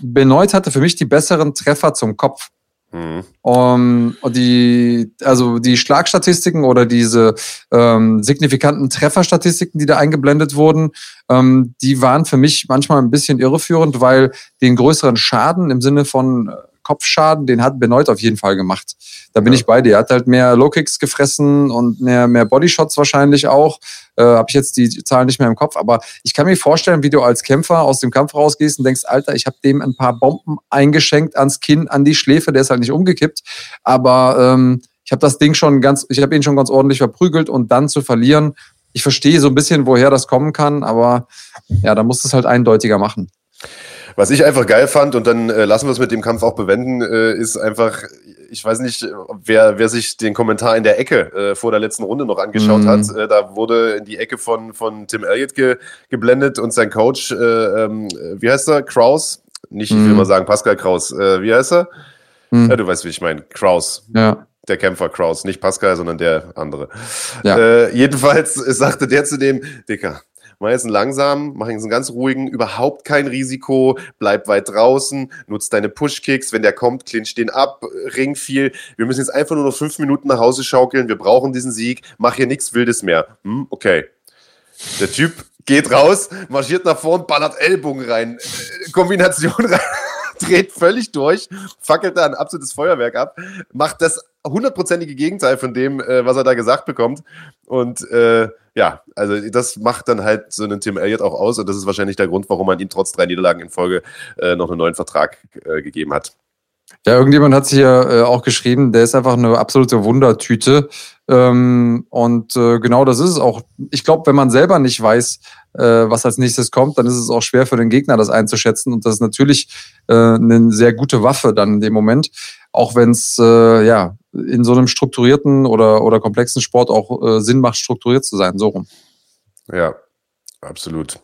Benoit hatte für mich die besseren Treffer zum Kopf. Mhm. Um, und die, also die Schlagstatistiken oder diese ähm, signifikanten Trefferstatistiken, die da eingeblendet wurden, ähm, die waren für mich manchmal ein bisschen irreführend, weil den größeren Schaden im Sinne von äh, Kopfschaden, den hat Benoit auf jeden Fall gemacht. Da bin ja. ich bei dir. Er hat halt mehr Low-Kicks gefressen und mehr, mehr Bodyshots wahrscheinlich auch. Äh, Habe ich jetzt die Zahlen nicht mehr im Kopf. Aber ich kann mir vorstellen, wie du als Kämpfer aus dem Kampf rausgehst und denkst, Alter, ich habe dem ein paar Bomben eingeschenkt ans Kinn, an die Schläfe. Der ist halt nicht umgekippt. Aber ähm, ich habe das Ding schon ganz, ich habe ihn schon ganz ordentlich verprügelt und dann zu verlieren. Ich verstehe so ein bisschen, woher das kommen kann, aber ja, da musst du es halt eindeutiger machen. Was ich einfach geil fand, und dann äh, lassen wir es mit dem Kampf auch bewenden, äh, ist einfach, ich weiß nicht, wer, wer sich den Kommentar in der Ecke äh, vor der letzten Runde noch angeschaut mhm. hat. Äh, da wurde in die Ecke von, von Tim Elliott ge, geblendet und sein Coach, äh, ähm, wie heißt er? Kraus? Nicht, ich will mhm. mal sagen, Pascal Kraus. Äh, wie heißt er? Mhm. Ja, du weißt, wie ich meine. Kraus. Ja der Kämpfer Kraus, nicht Pascal, sondern der andere. Ja. Äh, jedenfalls sagte der zu dem, Dicker, mach jetzt einen langsamen, mach jetzt einen ganz ruhigen, überhaupt kein Risiko, bleib weit draußen, nutz deine Pushkicks, wenn der kommt, clinch den ab, ring viel. Wir müssen jetzt einfach nur noch fünf Minuten nach Hause schaukeln, wir brauchen diesen Sieg, mach hier nichts Wildes mehr. Hm, okay. Der Typ geht raus, marschiert nach vorn, ballert Ellbogen rein, äh, Kombination [LAUGHS] rein dreht völlig durch, fackelt da ein absolutes Feuerwerk ab, macht das hundertprozentige Gegenteil von dem, äh, was er da gesagt bekommt. Und äh, ja, also das macht dann halt so einen Tim Elliott auch aus und das ist wahrscheinlich der Grund, warum man ihm trotz drei Niederlagen in Folge äh, noch einen neuen Vertrag äh, gegeben hat. Ja, irgendjemand hat sich ja äh, auch geschrieben, der ist einfach eine absolute Wundertüte. Ähm, und äh, genau das ist es auch. Ich glaube, wenn man selber nicht weiß, was als nächstes kommt, dann ist es auch schwer für den Gegner, das einzuschätzen. Und das ist natürlich äh, eine sehr gute Waffe dann in dem Moment. Auch wenn es äh, ja in so einem strukturierten oder, oder komplexen Sport auch äh, Sinn macht, strukturiert zu sein, so rum. Ja, Absolut.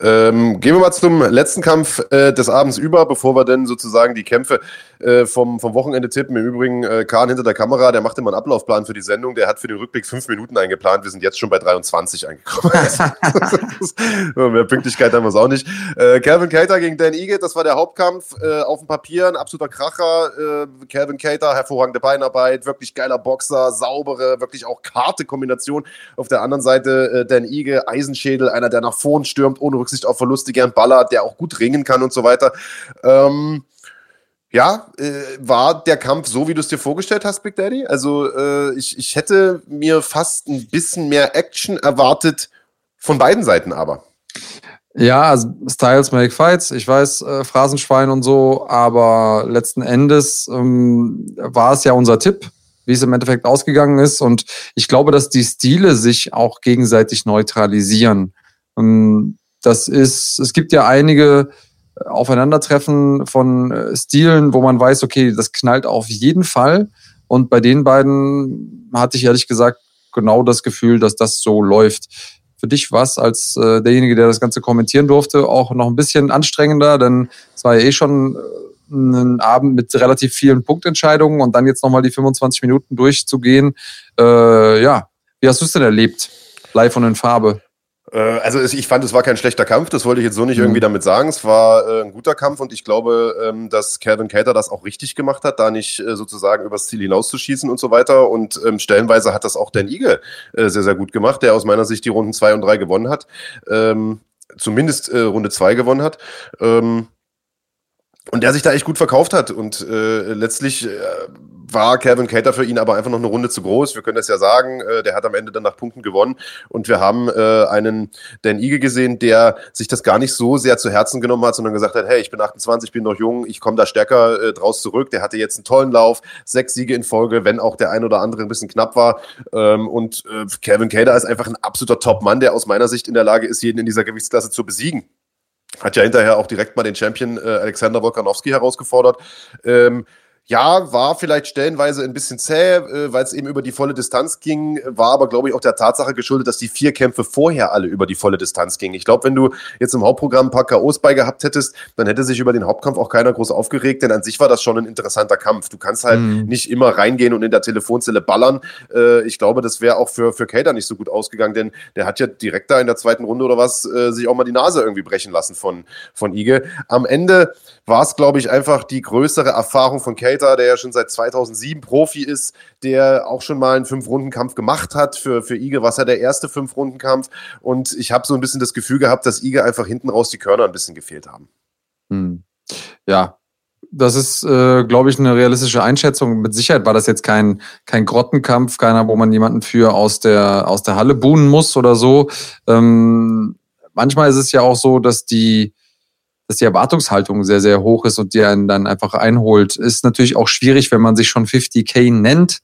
Ähm, gehen wir mal zum letzten Kampf äh, des Abends über, bevor wir dann sozusagen die Kämpfe äh, vom, vom Wochenende tippen. Im Übrigen, äh, Kahn hinter der Kamera, der macht immer einen Ablaufplan für die Sendung. Der hat für den Rückblick fünf Minuten eingeplant. Wir sind jetzt schon bei 23 angekommen. [LAUGHS] Mehr Pünktlichkeit haben wir es auch nicht. Äh, Calvin Cater gegen Dan Egan, das war der Hauptkampf. Äh, auf dem Papier ein absoluter Kracher. Äh, Calvin Cater, hervorragende Beinarbeit, wirklich geiler Boxer, saubere, wirklich auch karte Kombination. Auf der anderen Seite äh, Dan Egan, Eisenschädel, einer der nach vorn stürmt, ohne Rücksicht auf Verluste, gern ballert, der auch gut ringen kann und so weiter. Ähm, ja, äh, war der Kampf so, wie du es dir vorgestellt hast, Big Daddy? Also äh, ich, ich hätte mir fast ein bisschen mehr Action erwartet, von beiden Seiten aber. Ja, also Styles make fights, ich weiß, äh, Phrasenschwein und so, aber letzten Endes ähm, war es ja unser Tipp wie es im Endeffekt ausgegangen ist. Und ich glaube, dass die Stile sich auch gegenseitig neutralisieren. Das ist, es gibt ja einige Aufeinandertreffen von äh, Stilen, wo man weiß, okay, das knallt auf jeden Fall. Und bei den beiden hatte ich ehrlich gesagt genau das Gefühl, dass das so läuft. für dich was als äh, derjenige, der das Ganze kommentieren durfte, auch noch ein bisschen anstrengender, denn es war ja eh schon äh, ein Abend mit relativ vielen Punktentscheidungen und dann jetzt nochmal die 25 Minuten durchzugehen. Äh, ja, wie hast du es denn erlebt? Live und in Farbe. Äh, also ich fand, es war kein schlechter Kampf, das wollte ich jetzt so nicht mhm. irgendwie damit sagen. Es war äh, ein guter Kampf und ich glaube, ähm, dass Kevin Cater das auch richtig gemacht hat, da nicht äh, sozusagen übers Ziel hinauszuschießen und so weiter. Und ähm, stellenweise hat das auch Dan Ige sehr, sehr gut gemacht, der aus meiner Sicht die Runden zwei und drei gewonnen hat. Ähm, zumindest Runde zwei gewonnen hat. Und der sich da echt gut verkauft hat. Und letztlich war Kevin Cater für ihn aber einfach noch eine Runde zu groß. Wir können das ja sagen. Äh, der hat am Ende dann nach Punkten gewonnen. Und wir haben äh, einen Dan Ige gesehen, der sich das gar nicht so sehr zu Herzen genommen hat, sondern gesagt hat, hey, ich bin 28, bin noch jung, ich komme da stärker äh, draus zurück. Der hatte jetzt einen tollen Lauf, sechs Siege in Folge, wenn auch der ein oder andere ein bisschen knapp war. Ähm, und äh, Kevin Cater ist einfach ein absoluter Top-Mann, der aus meiner Sicht in der Lage ist, jeden in dieser Gewichtsklasse zu besiegen. Hat ja hinterher auch direkt mal den Champion äh, Alexander Wolkanowski herausgefordert. Ähm, ja, war vielleicht stellenweise ein bisschen zäh, äh, weil es eben über die volle Distanz ging, war aber, glaube ich, auch der Tatsache geschuldet, dass die vier Kämpfe vorher alle über die volle Distanz gingen. Ich glaube, wenn du jetzt im Hauptprogramm ein paar K.O.s bei gehabt hättest, dann hätte sich über den Hauptkampf auch keiner groß aufgeregt, denn an sich war das schon ein interessanter Kampf. Du kannst halt mhm. nicht immer reingehen und in der Telefonzelle ballern. Äh, ich glaube, das wäre auch für, für Kader nicht so gut ausgegangen, denn der hat ja direkt da in der zweiten Runde oder was äh, sich auch mal die Nase irgendwie brechen lassen von, von Ige. Am Ende war es, glaube ich, einfach die größere Erfahrung von Cater, der ja schon seit 2007 Profi ist, der auch schon mal einen Fünf-Runden-Kampf gemacht hat. Für, für Ige war es ja der erste Fünf-Runden-Kampf. Und ich habe so ein bisschen das Gefühl gehabt, dass Ige einfach hinten raus die Körner ein bisschen gefehlt haben. Hm. Ja, das ist, äh, glaube ich, eine realistische Einschätzung. Mit Sicherheit war das jetzt kein, kein Grottenkampf, keiner, wo man jemanden für aus der, aus der Halle buhnen muss oder so. Ähm, manchmal ist es ja auch so, dass die, dass die Erwartungshaltung sehr, sehr hoch ist und die einen dann einfach einholt. Ist natürlich auch schwierig, wenn man sich schon 50k nennt,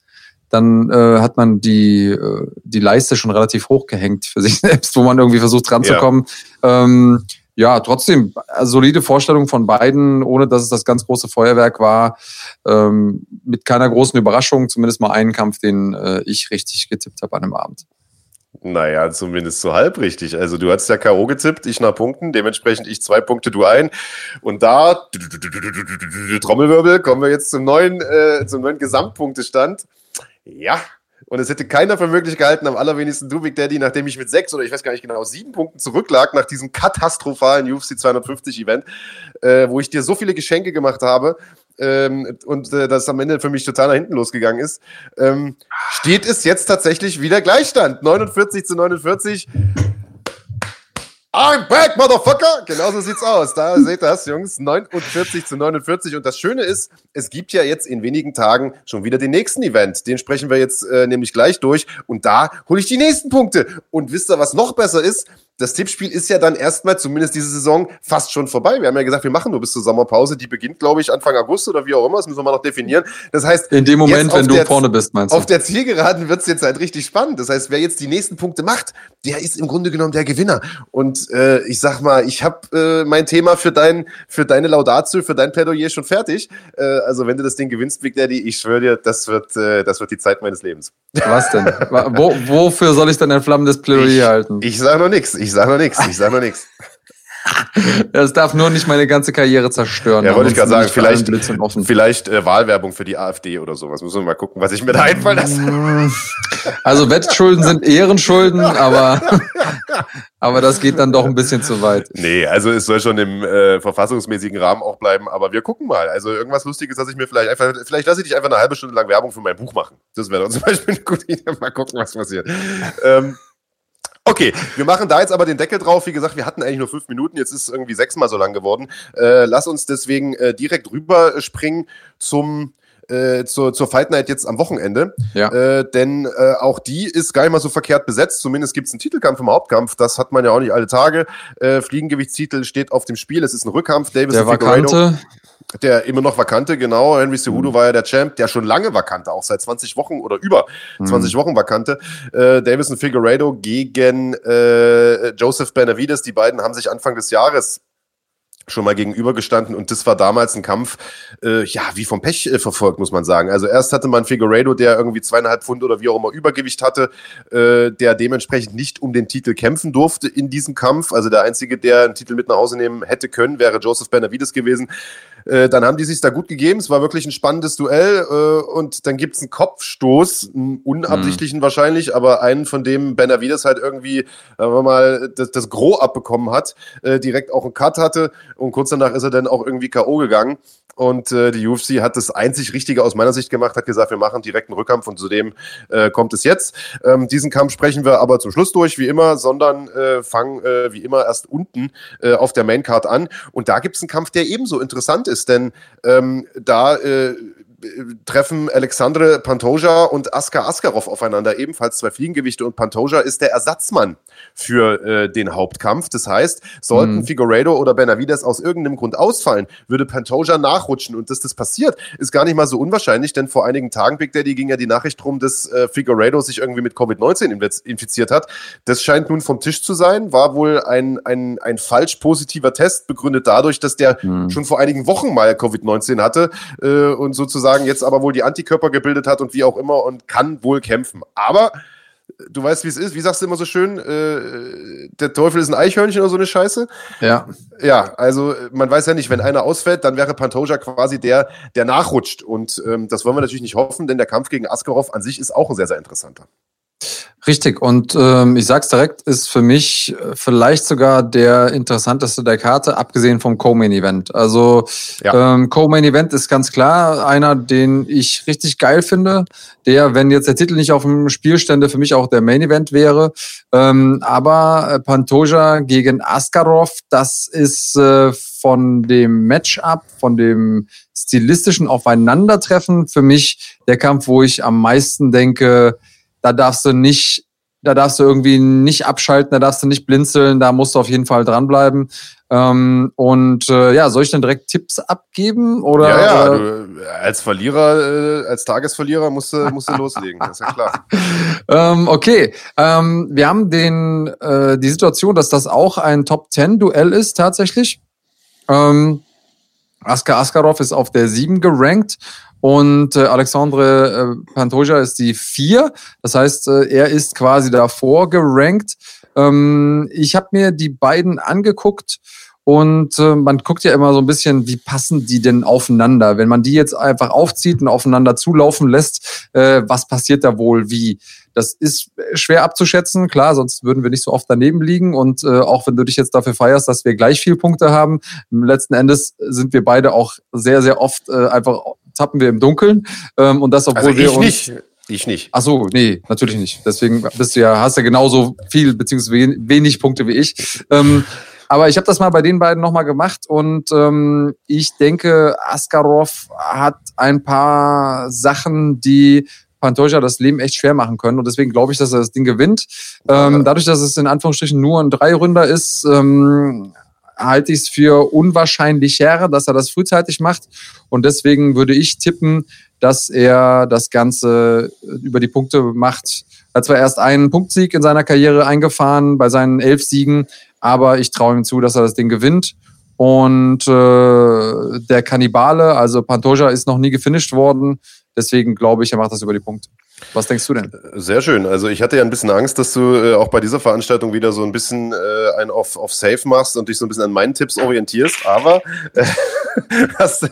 dann äh, hat man die, äh, die Leiste schon relativ hoch gehängt für sich [LAUGHS] selbst, wo man irgendwie versucht ranzukommen. Ja, ähm, ja trotzdem, äh, solide Vorstellung von beiden, ohne dass es das ganz große Feuerwerk war, ähm, mit keiner großen Überraschung, zumindest mal einen Kampf, den äh, ich richtig getippt habe an dem Abend. Naja, zumindest so halb richtig. Also du hast ja K.O. getippt, ich nach Punkten, dementsprechend ich zwei Punkte, du ein. Und da, Trommelwirbel, kommen wir jetzt zum neuen, äh, zum neuen Gesamtpunktestand. Ja, und es hätte keiner für möglich gehalten, am allerwenigsten du, Big Daddy, nachdem ich mit sechs oder ich weiß gar nicht genau, sieben Punkten zurücklag nach diesem katastrophalen UFC 250 Event, äh, wo ich dir so viele Geschenke gemacht habe, ähm, und äh, das am Ende für mich total nach hinten losgegangen ist, ähm, steht es jetzt tatsächlich wieder Gleichstand. 49 zu 49. I'm back, Motherfucker! Genauso sieht's aus. Da seht ihr das, Jungs. 49 zu 49. Und das Schöne ist, es gibt ja jetzt in wenigen Tagen schon wieder den nächsten Event. Den sprechen wir jetzt äh, nämlich gleich durch. Und da hole ich die nächsten Punkte. Und wisst ihr, was noch besser ist? Das Tippspiel ist ja dann erstmal, zumindest diese Saison, fast schon vorbei. Wir haben ja gesagt, wir machen nur bis zur Sommerpause. Die beginnt, glaube ich, Anfang August oder wie auch immer. Das müssen wir mal noch definieren. Das heißt, in dem Moment, wenn du vorne bist, meinst du? Auf der Zielgeraden wird es jetzt halt richtig spannend. Das heißt, wer jetzt die nächsten Punkte macht, der ist im Grunde genommen der Gewinner. Und äh, ich sag mal, ich habe äh, mein Thema für, dein, für deine Laudatio, für dein Plädoyer schon fertig. Äh, also wenn du das Ding gewinnst, Big Daddy, ich schwöre dir, das wird, äh, das wird die Zeit meines Lebens. Was denn? Wo, wofür soll ich denn ein flammendes Plädoyer ich, halten? Ich sage noch nichts. Ich sage noch nichts. Ich sag noch nichts. [LAUGHS] Das darf nur nicht meine ganze Karriere zerstören. Ja, wollte ich gerade sagen, vielleicht, vielleicht äh, Wahlwerbung für die AfD oder sowas. Müssen wir mal gucken, was ich mir da einfallen lasse. [LAUGHS] Also Wettschulden sind Ehrenschulden, [LAUGHS] aber, aber das geht dann doch ein bisschen zu weit. Nee, also es soll schon im äh, verfassungsmäßigen Rahmen auch bleiben, aber wir gucken mal. Also irgendwas Lustiges, dass ich mir vielleicht einfach, vielleicht lasse ich dich einfach eine halbe Stunde lang Werbung für mein Buch machen. Das wäre dann zum Beispiel eine gute Idee. Mal gucken, was passiert. Ähm, Okay, wir machen da jetzt aber den Deckel drauf. Wie gesagt, wir hatten eigentlich nur fünf Minuten, jetzt ist es irgendwie sechsmal so lang geworden. Äh, lass uns deswegen äh, direkt rüberspringen zum äh, zur, zur Fight Night jetzt am Wochenende. Ja. Äh, denn äh, auch die ist gar nicht mal so verkehrt besetzt. Zumindest gibt es einen Titelkampf im Hauptkampf. Das hat man ja auch nicht alle Tage. Äh, Fliegengewichtstitel steht auf dem Spiel. Es ist ein Rückkampf. Davis Der vakante. Der immer noch vakante, genau. Henry Cejudo mhm. war ja der Champ, der schon lange vakante, auch seit 20 Wochen oder über mhm. 20 Wochen vakante. Äh, Davison Figueiredo gegen äh, Joseph Benavides. Die beiden haben sich Anfang des Jahres schon mal gegenübergestanden und das war damals ein Kampf, äh, ja, wie vom Pech äh, verfolgt, muss man sagen. Also erst hatte man Figueiredo, der irgendwie zweieinhalb Pfund oder wie auch immer Übergewicht hatte, äh, der dementsprechend nicht um den Titel kämpfen durfte in diesem Kampf. Also der Einzige, der einen Titel mit nach Hause nehmen hätte können, wäre Joseph Benavides gewesen. Äh, dann haben die sich da gut gegeben. Es war wirklich ein spannendes Duell. Äh, und dann gibt's einen Kopfstoß, einen unabsichtlichen mhm. wahrscheinlich, aber einen, von dem Benavides halt irgendwie, sagen wir mal, das, das Gros abbekommen hat, äh, direkt auch einen Cut hatte. Und kurz danach ist er dann auch irgendwie K.O. gegangen. Und äh, die UFC hat das einzig Richtige aus meiner Sicht gemacht, hat gesagt, wir machen direkt einen Rückkampf und zudem äh, kommt es jetzt. Ähm, diesen Kampf sprechen wir aber zum Schluss durch, wie immer, sondern äh, fangen äh, wie immer erst unten äh, auf der Maincard an. Und da gibt es einen Kampf, der ebenso interessant ist, denn ähm, da äh, treffen Alexandre Pantoja und Askar Askarov aufeinander, ebenfalls zwei Fliegengewichte und Pantoja ist der Ersatzmann für äh, den Hauptkampf. Das heißt, sollten mhm. Figueiredo oder Benavides aus irgendeinem Grund ausfallen, würde Pantoja nachrutschen und dass das passiert, ist gar nicht mal so unwahrscheinlich, denn vor einigen Tagen, Big Daddy, ging ja die Nachricht drum, dass äh, Figueiredo sich irgendwie mit Covid-19 infiziert hat. Das scheint nun vom Tisch zu sein, war wohl ein, ein, ein falsch positiver Test, begründet dadurch, dass der mhm. schon vor einigen Wochen mal Covid-19 hatte äh, und sozusagen sozusagen jetzt aber wohl die Antikörper gebildet hat und wie auch immer und kann wohl kämpfen. Aber du weißt, wie es ist. Wie sagst du immer so schön, äh, der Teufel ist ein Eichhörnchen oder so eine Scheiße? Ja. Ja, also man weiß ja nicht, wenn einer ausfällt, dann wäre Pantoja quasi der, der nachrutscht. Und ähm, das wollen wir natürlich nicht hoffen, denn der Kampf gegen Askarov an sich ist auch ein sehr, sehr interessanter. Richtig, und ähm, ich sag's direkt, ist für mich äh, vielleicht sogar der interessanteste der Karte, abgesehen vom Co-Main-Event. Also ja. ähm, Co-Main-Event ist ganz klar einer, den ich richtig geil finde, der, wenn jetzt der Titel nicht auf dem Spiel stände, für mich auch der Main-Event wäre. Ähm, aber äh, Pantoja gegen Askarov, das ist äh, von dem Matchup, von dem stilistischen Aufeinandertreffen für mich der Kampf, wo ich am meisten denke, da darfst du nicht, da darfst du irgendwie nicht abschalten, da darfst du nicht blinzeln, da musst du auf jeden Fall dranbleiben. Ähm, und äh, ja, soll ich dann direkt Tipps abgeben? Oder, ja, ja, äh, du, als Verlierer, äh, als Tagesverlierer musst du, musst du [LAUGHS] loslegen, das ist ja klar. ähm, okay, ähm, wir haben den, äh, die Situation, dass das auch ein Top-10-Duell ist tatsächlich. Ähm, Askar Askarov ist auf der 7 gerankt und äh, Alexandre äh, Pantoja ist die 4. Das heißt, äh, er ist quasi davor gerankt. Ähm, ich habe mir die beiden angeguckt und äh, man guckt ja immer so ein bisschen, wie passen die denn aufeinander? Wenn man die jetzt einfach aufzieht und aufeinander zulaufen lässt, äh, was passiert da wohl wie? Das ist schwer abzuschätzen, klar, sonst würden wir nicht so oft daneben liegen. Und äh, auch wenn du dich jetzt dafür feierst, dass wir gleich viel Punkte haben, letzten Endes sind wir beide auch sehr, sehr oft äh, einfach tappen wir im Dunkeln. Ähm, und das, obwohl also wir uns. Nicht. Ich nicht. Ach so, nee, natürlich nicht. Deswegen bist du ja, hast ja genauso viel beziehungsweise wenig Punkte wie ich. Ähm, aber ich habe das mal bei den beiden nochmal gemacht und ähm, ich denke, Askarov hat ein paar Sachen, die Pantoja das Leben echt schwer machen können. Und deswegen glaube ich, dass er das Ding gewinnt. Ähm, dadurch, dass es in Anführungsstrichen nur ein Dreiründer ist, ähm, halte ich es für unwahrscheinlicher, dass er das frühzeitig macht. Und deswegen würde ich tippen, dass er das Ganze über die Punkte macht. Er hat zwar erst einen Punktsieg in seiner Karriere eingefahren bei seinen elf Siegen, aber ich traue ihm zu, dass er das Ding gewinnt. Und äh, der Kannibale, also Pantoja, ist noch nie gefinisht worden. Deswegen glaube ich, er macht das über die Punkte. Was denkst du denn? Sehr schön. Also ich hatte ja ein bisschen Angst, dass du äh, auch bei dieser Veranstaltung wieder so ein bisschen äh, ein auf, auf Safe machst und dich so ein bisschen an meinen Tipps orientierst, aber äh, [LAUGHS] hast,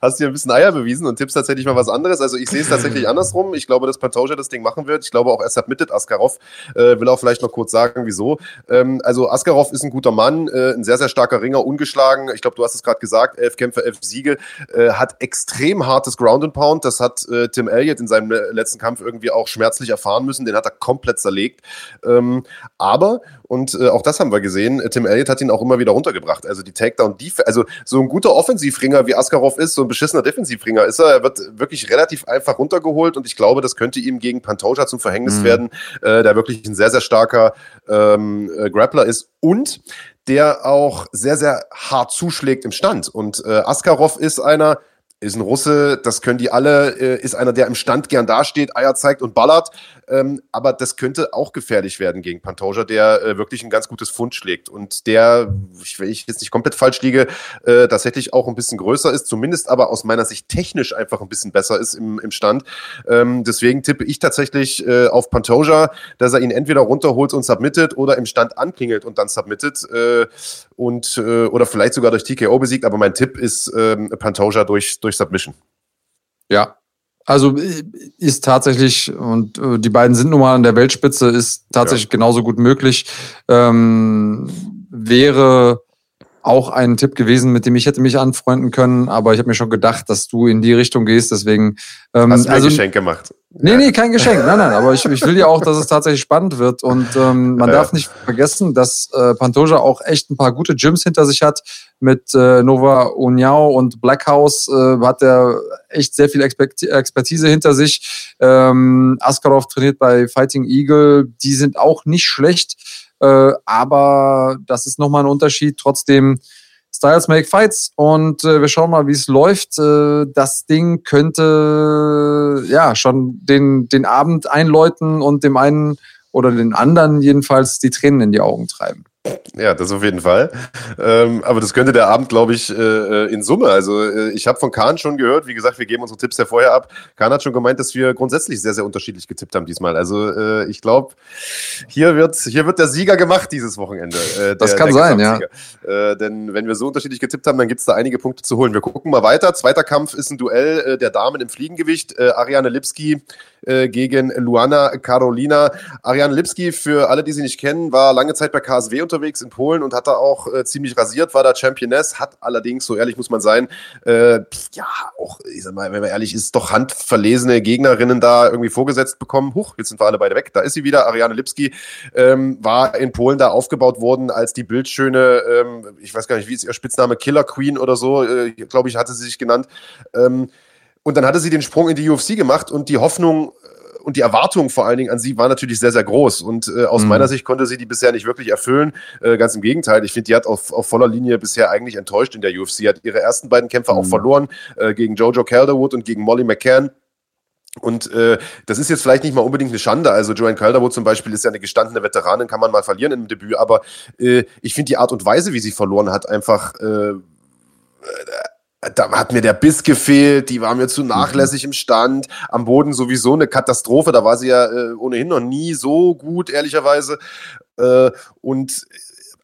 hast dir ein bisschen Eier bewiesen und tippst tatsächlich mal was anderes. Also ich sehe es tatsächlich andersrum. Ich glaube, dass Pantoja das Ding machen wird. Ich glaube auch, er submitted Askarov. Äh, will auch vielleicht noch kurz sagen, wieso. Ähm, also Askarov ist ein guter Mann, äh, ein sehr, sehr starker Ringer, ungeschlagen. Ich glaube, du hast es gerade gesagt, elf Kämpfe, elf Siege. Äh, hat extrem hartes Ground and Pound. Das hat äh, Tim Elliott in seinem letzten Kampf irgendwie auch schmerzlich erfahren müssen. Den hat er komplett zerlegt. Ähm, aber, und äh, auch das haben wir gesehen, Tim Elliott hat ihn auch immer wieder runtergebracht. Also die Takedown, Defense, also so ein guter Offensivringer wie Askarov ist, so ein beschissener Defensivringer ist er. Er wird wirklich relativ einfach runtergeholt und ich glaube, das könnte ihm gegen Pantoja zum Verhängnis mhm. werden, äh, der wirklich ein sehr, sehr starker ähm, äh, Grappler ist und der auch sehr, sehr hart zuschlägt im Stand. Und äh, Askarov ist einer, ist ein Russe, das können die alle, äh, ist einer, der im Stand gern dasteht, Eier zeigt und ballert. Ähm, aber das könnte auch gefährlich werden gegen Pantoja, der äh, wirklich ein ganz gutes Fund schlägt und der, wenn ich jetzt nicht komplett falsch liege, äh, tatsächlich auch ein bisschen größer ist, zumindest aber aus meiner Sicht technisch einfach ein bisschen besser ist im, im Stand. Ähm, deswegen tippe ich tatsächlich auf Pantoja, dass er ihn entweder runterholt und submittet oder im Stand anklingelt und dann submittet und oder vielleicht sogar durch TKO besiegt. Aber mein Tipp ist ähm, Pantoja durch, durch Submission. Ja, also äh, ist tatsächlich, und äh, die beiden sind nun mal an der Weltspitze, ist tatsächlich ja. genauso gut möglich. Ähm, wäre auch ein Tipp gewesen, mit dem ich hätte mich anfreunden können, aber ich habe mir schon gedacht, dass du in die Richtung gehst, deswegen. Ähm, Hast du also, ein Geschenk gemacht? Nee, nee, kein Geschenk. Nein, nein, aber ich, ich will ja auch, dass es tatsächlich spannend wird. Und ähm, man ja. darf nicht vergessen, dass äh, Pantoja auch echt ein paar gute Gyms hinter sich hat. Mit äh, Nova Uniao und Blackhouse äh, hat er echt sehr viel Expertise hinter sich. Ähm, Askarov trainiert bei Fighting Eagle. Die sind auch nicht schlecht. Äh, aber das ist nochmal ein Unterschied. Trotzdem, Styles make fights und äh, wir schauen mal, wie es läuft. Äh, das Ding könnte ja schon den, den Abend einläuten und dem einen oder den anderen jedenfalls die Tränen in die Augen treiben. Ja, das auf jeden Fall. Ähm, aber das könnte der Abend, glaube ich, äh, in Summe. Also äh, ich habe von Kahn schon gehört, wie gesagt, wir geben unsere Tipps ja vorher ab. Kahn hat schon gemeint, dass wir grundsätzlich sehr, sehr unterschiedlich getippt haben diesmal. Also äh, ich glaube, hier wird, hier wird der Sieger gemacht dieses Wochenende. Äh, der, das kann sein, ja. Äh, denn wenn wir so unterschiedlich getippt haben, dann gibt es da einige Punkte zu holen. Wir gucken mal weiter. Zweiter Kampf ist ein Duell äh, der Damen im Fliegengewicht. Ariane Lipski gegen Luana Karolina. Ariane Lipski, für alle, die sie nicht kennen, war lange Zeit bei KSW unterwegs unterwegs in Polen und hat da auch äh, ziemlich rasiert, war da Championess, hat allerdings, so ehrlich muss man sein, äh, ja, auch, ich sag mal, wenn man ehrlich ist, doch handverlesene Gegnerinnen da irgendwie vorgesetzt bekommen. Huch, jetzt sind wir alle beide weg. Da ist sie wieder. Ariane Lipski ähm, war in Polen da aufgebaut worden als die bildschöne, ähm, ich weiß gar nicht, wie ist ihr Spitzname, Killer Queen oder so, äh, glaube ich, hatte sie sich genannt. Ähm, und dann hatte sie den Sprung in die UFC gemacht und die Hoffnung und die Erwartungen vor allen Dingen an sie waren natürlich sehr, sehr groß. Und äh, aus mhm. meiner Sicht konnte sie die bisher nicht wirklich erfüllen. Äh, ganz im Gegenteil. Ich finde, die hat auf, auf voller Linie bisher eigentlich enttäuscht in der UFC. Hat ihre ersten beiden Kämpfe mhm. auch verloren äh, gegen Jojo Calderwood und gegen Molly McCann. Und äh, das ist jetzt vielleicht nicht mal unbedingt eine Schande. Also Joanne Calderwood zum Beispiel ist ja eine gestandene Veteranin, kann man mal verlieren im Debüt. Aber äh, ich finde die Art und Weise, wie sie verloren hat, einfach äh, da hat mir der Biss gefehlt, die war mir zu nachlässig im Stand, am Boden sowieso eine Katastrophe, da war sie ja äh, ohnehin noch nie so gut, ehrlicherweise. Äh, und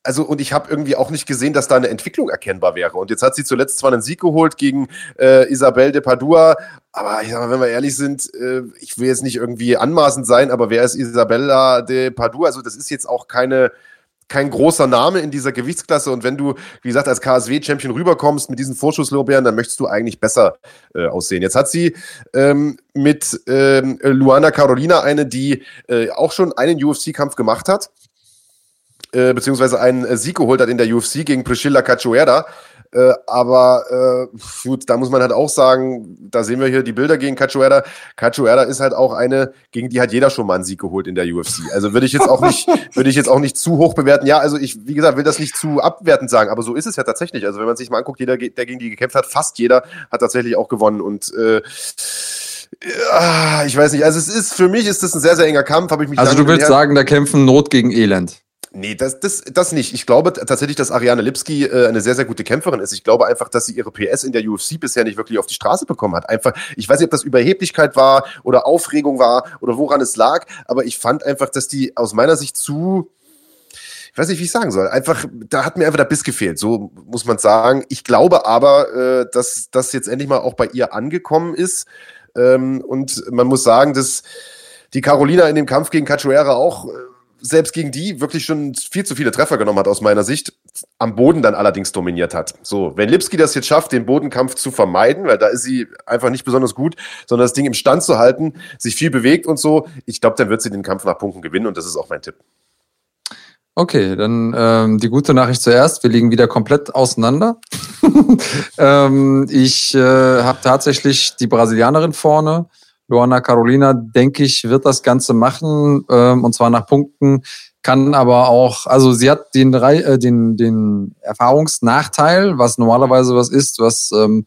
also und ich habe irgendwie auch nicht gesehen, dass da eine Entwicklung erkennbar wäre. Und jetzt hat sie zuletzt zwar einen Sieg geholt gegen äh, Isabel de Padua, aber ich sag mal, wenn wir ehrlich sind, äh, ich will jetzt nicht irgendwie anmaßend sein, aber wer ist Isabella de Padua? Also das ist jetzt auch keine kein großer Name in dieser Gewichtsklasse. Und wenn du, wie gesagt, als KSW-Champion rüberkommst mit diesen Vorschusslorbeeren, dann möchtest du eigentlich besser äh, aussehen. Jetzt hat sie ähm, mit ähm, Luana Carolina eine, die äh, auch schon einen UFC-Kampf gemacht hat. Äh, beziehungsweise einen Sieg geholt hat in der UFC gegen Priscilla Cachoeira. Äh, aber äh, gut, da muss man halt auch sagen, da sehen wir hier die Bilder gegen Cachoeira. Cachoeira ist halt auch eine, gegen die hat jeder schon mal einen Sieg geholt in der UFC. Also würde ich jetzt auch nicht, [LAUGHS] würde ich jetzt auch nicht zu hoch bewerten. Ja, also ich, wie gesagt, will das nicht zu abwertend sagen, aber so ist es ja tatsächlich. Also wenn man sich mal anguckt, jeder, der gegen die gekämpft hat, fast jeder hat tatsächlich auch gewonnen und äh, ich weiß nicht, also es ist, für mich ist das ein sehr, sehr enger Kampf, habe ich mich Also du willst sagen, da kämpfen Not gegen Elend. Nee, das, das, das nicht. Ich glaube tatsächlich, dass Ariane Lipski äh, eine sehr, sehr gute Kämpferin ist. Ich glaube einfach, dass sie ihre PS in der UFC bisher nicht wirklich auf die Straße bekommen hat. Einfach, ich weiß nicht, ob das Überheblichkeit war oder Aufregung war oder woran es lag, aber ich fand einfach, dass die aus meiner Sicht zu, ich weiß nicht, wie ich sagen soll. Einfach, da hat mir einfach der Biss gefehlt. So muss man sagen. Ich glaube aber, äh, dass das jetzt endlich mal auch bei ihr angekommen ist. Ähm, und man muss sagen, dass die Carolina in dem Kampf gegen Cachoeira auch äh, selbst gegen die wirklich schon viel zu viele Treffer genommen hat aus meiner Sicht, am Boden dann allerdings dominiert hat. So, wenn Lipski das jetzt schafft, den Bodenkampf zu vermeiden, weil da ist sie einfach nicht besonders gut, sondern das Ding im Stand zu halten, sich viel bewegt und so, ich glaube, dann wird sie den Kampf nach Punkten gewinnen und das ist auch mein Tipp. Okay, dann ähm, die gute Nachricht zuerst. Wir liegen wieder komplett auseinander. [LAUGHS] ähm, ich äh, habe tatsächlich die Brasilianerin vorne. Luana Carolina, denke ich, wird das Ganze machen, ähm, und zwar nach Punkten, kann aber auch, also sie hat den, äh, den, den Erfahrungsnachteil, was normalerweise was ist, was ähm,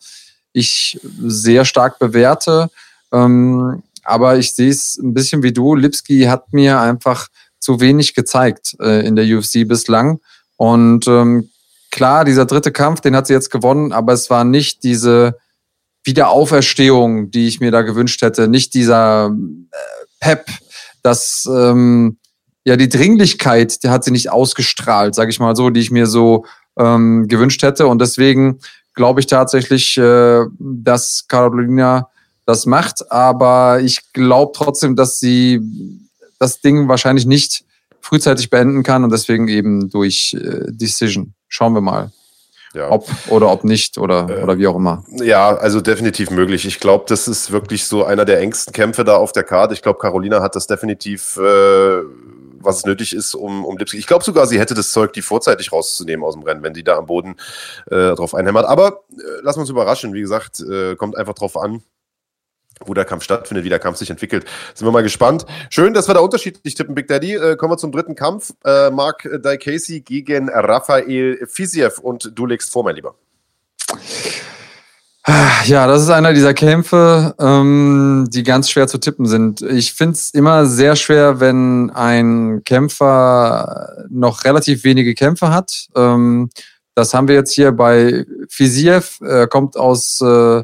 ich sehr stark bewerte. Ähm, aber ich sehe es ein bisschen wie du. Lipski hat mir einfach zu wenig gezeigt äh, in der UFC bislang. Und ähm, klar, dieser dritte Kampf, den hat sie jetzt gewonnen, aber es war nicht diese Wiederauferstehung, die ich mir da gewünscht hätte. Nicht dieser äh, Pep, das ähm, ja die Dringlichkeit, die hat sie nicht ausgestrahlt, sage ich mal so, die ich mir so ähm, gewünscht hätte. Und deswegen glaube ich tatsächlich, äh, dass Carolina das macht. Aber ich glaube trotzdem, dass sie das Ding wahrscheinlich nicht frühzeitig beenden kann und deswegen eben durch äh, Decision. Schauen wir mal. Ja. Ob oder ob nicht oder, äh, oder wie auch immer. Ja, also definitiv möglich. Ich glaube, das ist wirklich so einer der engsten Kämpfe da auf der Karte. Ich glaube, Carolina hat das definitiv, äh, was es nötig ist, um, um Lipski. Ich glaube sogar, sie hätte das Zeug, die vorzeitig rauszunehmen aus dem Rennen, wenn die da am Boden äh, drauf einhämmert. Aber äh, lassen wir uns überraschen. Wie gesagt, äh, kommt einfach drauf an wo der Kampf stattfindet, wie der Kampf sich entwickelt. Sind wir mal gespannt. Schön, dass wir da unterschiedlich tippen, Big Daddy. Äh, kommen wir zum dritten Kampf. Äh, Mark Daikesi gegen Rafael Fiziev und du legst vor, mein Lieber. Ja, das ist einer dieser Kämpfe, ähm, die ganz schwer zu tippen sind. Ich finde es immer sehr schwer, wenn ein Kämpfer noch relativ wenige Kämpfe hat. Ähm, das haben wir jetzt hier bei Fiziev. Er kommt aus äh,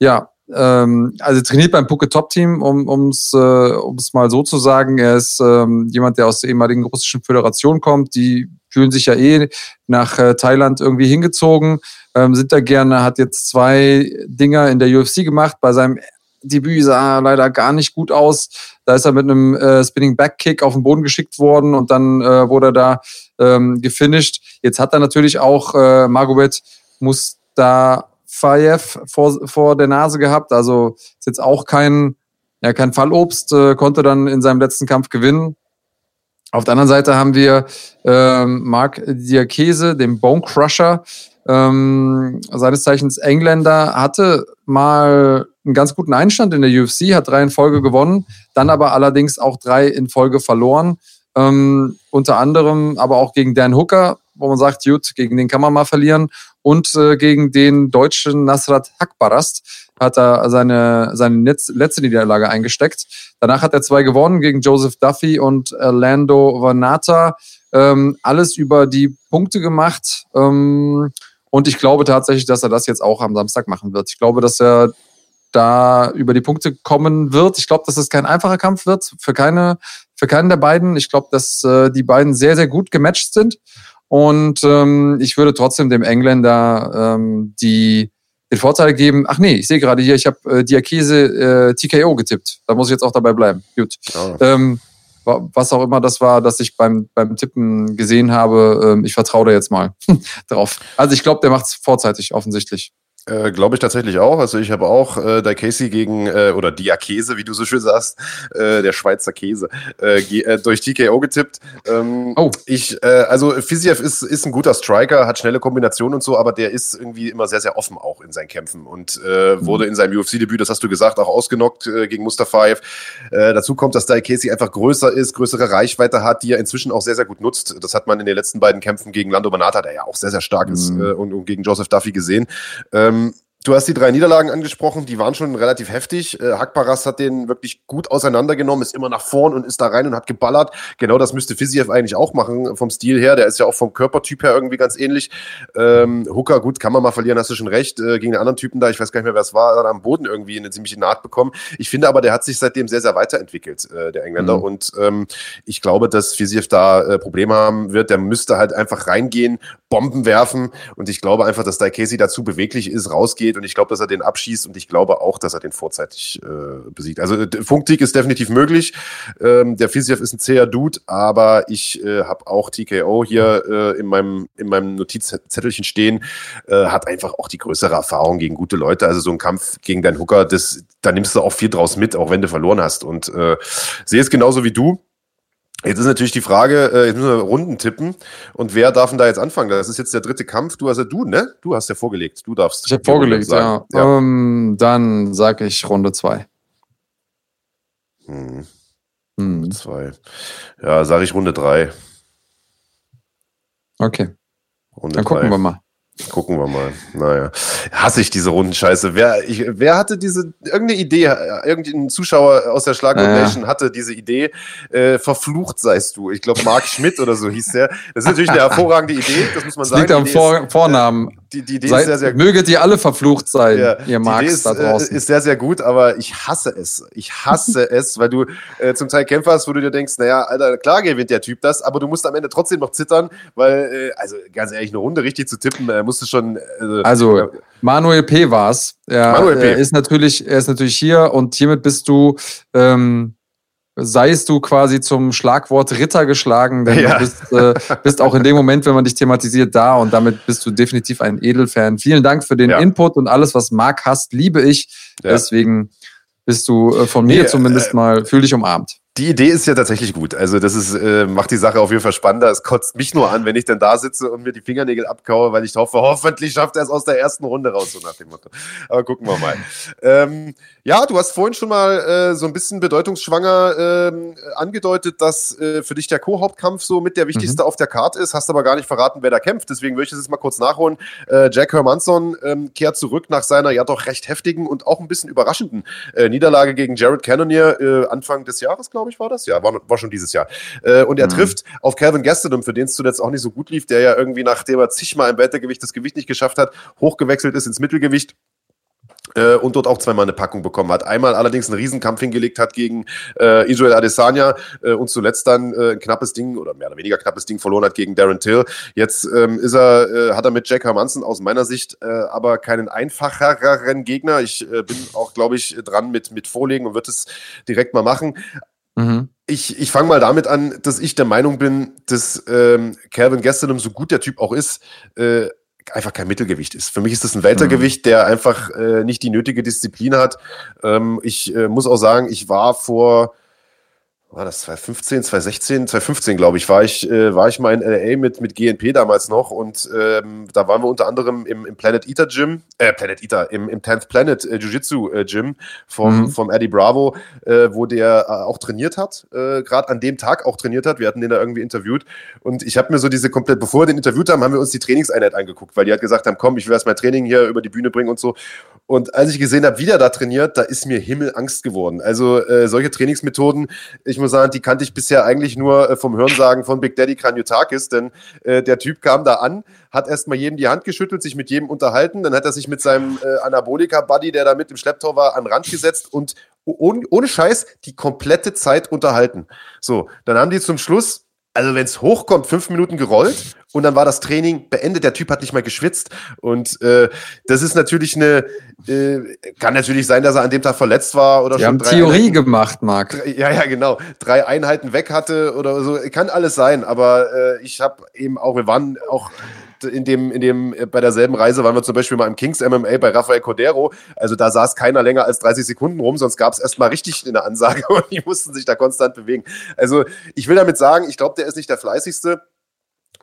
ja, ähm, also trainiert beim Puke Top Team, um es äh, mal so zu sagen. Er ist ähm, jemand, der aus der ehemaligen russischen Föderation kommt. Die fühlen sich ja eh nach äh, Thailand irgendwie hingezogen, ähm, sind da gerne, hat jetzt zwei Dinger in der UFC gemacht. Bei seinem Debüt sah er leider gar nicht gut aus. Da ist er mit einem äh, Spinning Back Kick auf den Boden geschickt worden und dann äh, wurde er da ähm, gefinisht. Jetzt hat er natürlich auch äh, Margovet muss da Fayev vor, vor der Nase gehabt. Also ist jetzt auch kein, ja, kein Fallobst, äh, konnte dann in seinem letzten Kampf gewinnen. Auf der anderen Seite haben wir ähm, Mark Diakese, den Bone Crusher, ähm, seines Zeichens Engländer, hatte mal einen ganz guten Einstand in der UFC, hat drei in Folge gewonnen, dann aber allerdings auch drei in Folge verloren. Ähm, unter anderem aber auch gegen Dan Hooker, wo man sagt, gut, gegen den kann man mal verlieren. Und äh, gegen den deutschen Nasrat Hakbarast hat er seine, seine letzte Niederlage eingesteckt. Danach hat er zwei gewonnen gegen Joseph Duffy und Lando Vanata. Ähm, alles über die Punkte gemacht. Ähm, und ich glaube tatsächlich, dass er das jetzt auch am Samstag machen wird. Ich glaube, dass er da über die Punkte kommen wird. Ich glaube, dass es kein einfacher Kampf wird für keine, für keinen der beiden. Ich glaube, dass äh, die beiden sehr, sehr gut gematcht sind. Und ähm, ich würde trotzdem dem Engländer ähm, die, den Vorteil geben. Ach nee, ich sehe gerade hier, ich habe äh, Diakese äh, TKO getippt. Da muss ich jetzt auch dabei bleiben. Gut. Oh. Ähm, was auch immer das war, dass ich beim, beim Tippen gesehen habe, ähm, ich vertraue da jetzt mal [LAUGHS] drauf. Also ich glaube, der macht es vorzeitig offensichtlich. Äh, Glaube ich tatsächlich auch. Also ich habe auch äh, der Casey gegen, äh, oder Diakese, wie du so schön sagst, äh, der Schweizer Käse, äh, äh, durch TKO getippt. Ähm, oh. Ich, äh, also Fiziev ist, ist ein guter Striker, hat schnelle Kombinationen und so, aber der ist irgendwie immer sehr, sehr offen auch in seinen Kämpfen und mhm. wurde in seinem UFC-Debüt, das hast du gesagt, auch ausgenockt gegen Mustafaev. Äh, dazu kommt, dass Diakese einfach größer ist, größere Reichweite hat, die er inzwischen auch sehr, sehr gut nutzt. Das hat man in den letzten beiden Kämpfen gegen Lando Banata, der ja auch sehr, sehr stark mhm. ist, und, und gegen Joseph Duffy gesehen. Ähm, ähm, Du hast die drei Niederlagen angesprochen, die waren schon relativ heftig. Äh, Hakparas hat den wirklich gut auseinandergenommen, ist immer nach vorn und ist da rein und hat geballert. Genau das müsste Fiziev eigentlich auch machen vom Stil her. Der ist ja auch vom Körpertyp her irgendwie ganz ähnlich. Ähm, Hooker, gut, kann man mal verlieren, hast du schon recht. Äh, gegen den anderen Typen da, ich weiß gar nicht mehr, wer es war, hat am Boden irgendwie eine ziemliche Naht bekommen. Ich finde aber, der hat sich seitdem sehr, sehr weiterentwickelt, äh, der Engländer. Mhm. Und ähm, ich glaube, dass Fiziev da äh, Probleme haben wird. Der müsste halt einfach reingehen, Bomben werfen. Und ich glaube einfach, dass Daikesi dazu beweglich ist, rausgeht und ich glaube, dass er den abschießt und ich glaube auch, dass er den vorzeitig äh, besiegt. Also Funktick ist definitiv möglich. Ähm, der Fiziev ist ein zäher Dude, aber ich äh, habe auch TKO hier äh, in, meinem, in meinem Notizzettelchen stehen, äh, hat einfach auch die größere Erfahrung gegen gute Leute. Also so ein Kampf gegen deinen Hooker, das, da nimmst du auch viel draus mit, auch wenn du verloren hast. Und äh, sehe es genauso wie du. Jetzt ist natürlich die Frage, äh, jetzt müssen wir Runden tippen. Und wer darf denn da jetzt anfangen? Das ist jetzt der dritte Kampf. Du hast ja du, ne? Du hast ja vorgelegt. Du darfst. Ich habe vorgelegt, ja. ja. Ähm, dann sage ich Runde zwei. Hm. Hm. Zwei. Ja, sage ich Runde drei. Okay. Runde dann drei. gucken wir mal. Gucken wir mal. Naja. Hasse ich diese Rundenscheiße. Wer, ich, wer hatte diese, irgendeine Idee, irgendein Zuschauer aus der Schlag Nation naja. hatte diese Idee, äh, verflucht seist du. Ich glaube, Marc Schmidt oder so hieß der. Das ist natürlich eine [LAUGHS] hervorragende Idee, das muss man das sagen. Liegt am Vor ist, Vornamen. Die, die Idee Sei, ist sehr, sehr gut. Möget ihr alle verflucht sein, ja, ihr Marks da äh, draußen. Ist sehr, sehr gut, aber ich hasse es. Ich hasse [LAUGHS] es, weil du äh, zum Teil Kämpfer hast, wo du dir denkst, naja, Alter, klar gewinnt der Typ das, aber du musst am Ende trotzdem noch zittern, weil, äh, also ganz ehrlich, eine Runde richtig zu tippen, äh, musst du schon. Also, also Manuel P. war's. Er, Manuel P. Er ist natürlich, er ist natürlich hier und hiermit bist du. Ähm, seist du quasi zum Schlagwort Ritter geschlagen, denn ja. du bist, äh, bist, auch in dem Moment, wenn man dich thematisiert, da und damit bist du definitiv ein Edelfan. Vielen Dank für den ja. Input und alles, was Marc hast, liebe ich. Ja. Deswegen bist du äh, von mir nee, zumindest äh, mal, fühl dich umarmt. Die Idee ist ja tatsächlich gut. Also das ist, äh, macht die Sache auf jeden Fall spannender. Es kotzt mich nur an, wenn ich dann da sitze und mir die Fingernägel abkaue, weil ich hoffe, hoffentlich schafft er es aus der ersten Runde raus, so nach dem Motto. Aber gucken wir mal. [LAUGHS] ähm, ja, du hast vorhin schon mal äh, so ein bisschen bedeutungsschwanger äh, angedeutet, dass äh, für dich der Co-Hauptkampf so mit der wichtigste mhm. auf der Karte ist. Hast aber gar nicht verraten, wer da kämpft. Deswegen würde ich das jetzt mal kurz nachholen. Äh, Jack Hermanson ähm, kehrt zurück nach seiner ja doch recht heftigen und auch ein bisschen überraschenden äh, Niederlage gegen Jared Cannonier äh, Anfang des Jahres, glaube ich war das. Ja, war, war schon dieses Jahr. Und er mhm. trifft auf Calvin Gastelum, für den es zuletzt auch nicht so gut lief, der ja irgendwie, nachdem er zigmal im Weltergewicht das Gewicht nicht geschafft hat, hochgewechselt ist ins Mittelgewicht äh, und dort auch zweimal eine Packung bekommen hat. Einmal allerdings einen Riesenkampf hingelegt hat gegen äh, Israel Adesanya äh, und zuletzt dann äh, ein knappes Ding oder mehr oder weniger knappes Ding verloren hat gegen Darren Till. Jetzt ähm, ist er, äh, hat er mit Jack Hermanson aus meiner Sicht äh, aber keinen einfacheren Gegner. Ich äh, bin auch, glaube ich, dran mit, mit Vorlegen und wird es direkt mal machen. Mhm. Ich, ich fange mal damit an, dass ich der Meinung bin, dass ähm, Calvin Gastelum, so gut der Typ auch ist, äh, einfach kein Mittelgewicht ist. Für mich ist das ein Weltergewicht, mhm. der einfach äh, nicht die nötige Disziplin hat. Ähm, ich äh, muss auch sagen, ich war vor war das 2015, 2016, 2015 glaube ich, war ich, äh, war ich mal in LA mit, mit GNP damals noch und ähm, da waren wir unter anderem im, im Planet Eater Gym, äh, Planet Eater, im, im 10th Planet äh, Jiu-Jitsu äh, Gym vom, mhm. vom Eddie Bravo, äh, wo der äh, auch trainiert hat, äh, gerade an dem Tag auch trainiert hat. Wir hatten den da irgendwie interviewt und ich habe mir so diese komplett, bevor wir den interviewt haben, haben wir uns die Trainingseinheit angeguckt, weil die hat gesagt haben, komm, ich will erst mein Training hier über die Bühne bringen und so. Und als ich gesehen habe, wie der da trainiert, da ist mir Himmelangst geworden. Also solche Trainingsmethoden, ich ich muss sagen, die kannte ich bisher eigentlich nur äh, vom Hörensagen von Big Daddy Kranjotakis, denn äh, der Typ kam da an, hat erstmal jedem die Hand geschüttelt, sich mit jedem unterhalten, dann hat er sich mit seinem äh, Anabolika-Buddy, der da mit im Schlepptau war, an den Rand gesetzt und ohne, ohne Scheiß die komplette Zeit unterhalten. So, dann haben die zum Schluss also wenn es hochkommt, fünf Minuten gerollt und dann war das Training beendet. Der Typ hat nicht mal geschwitzt. Und äh, das ist natürlich eine, äh, kann natürlich sein, dass er an dem Tag verletzt war oder Wir schon haben drei Theorie Einheiten, gemacht, Marc. Ja, ja, genau. Drei Einheiten weg hatte oder so. Kann alles sein, aber äh, ich habe eben auch, wir waren auch in dem, in dem, äh, bei derselben Reise waren wir zum Beispiel mal im Kings MMA bei Rafael Cordero. Also da saß keiner länger als 30 Sekunden rum, sonst gab es erstmal richtig eine Ansage [LAUGHS] und die mussten sich da konstant bewegen. Also ich will damit sagen, ich glaube, der ist nicht der fleißigste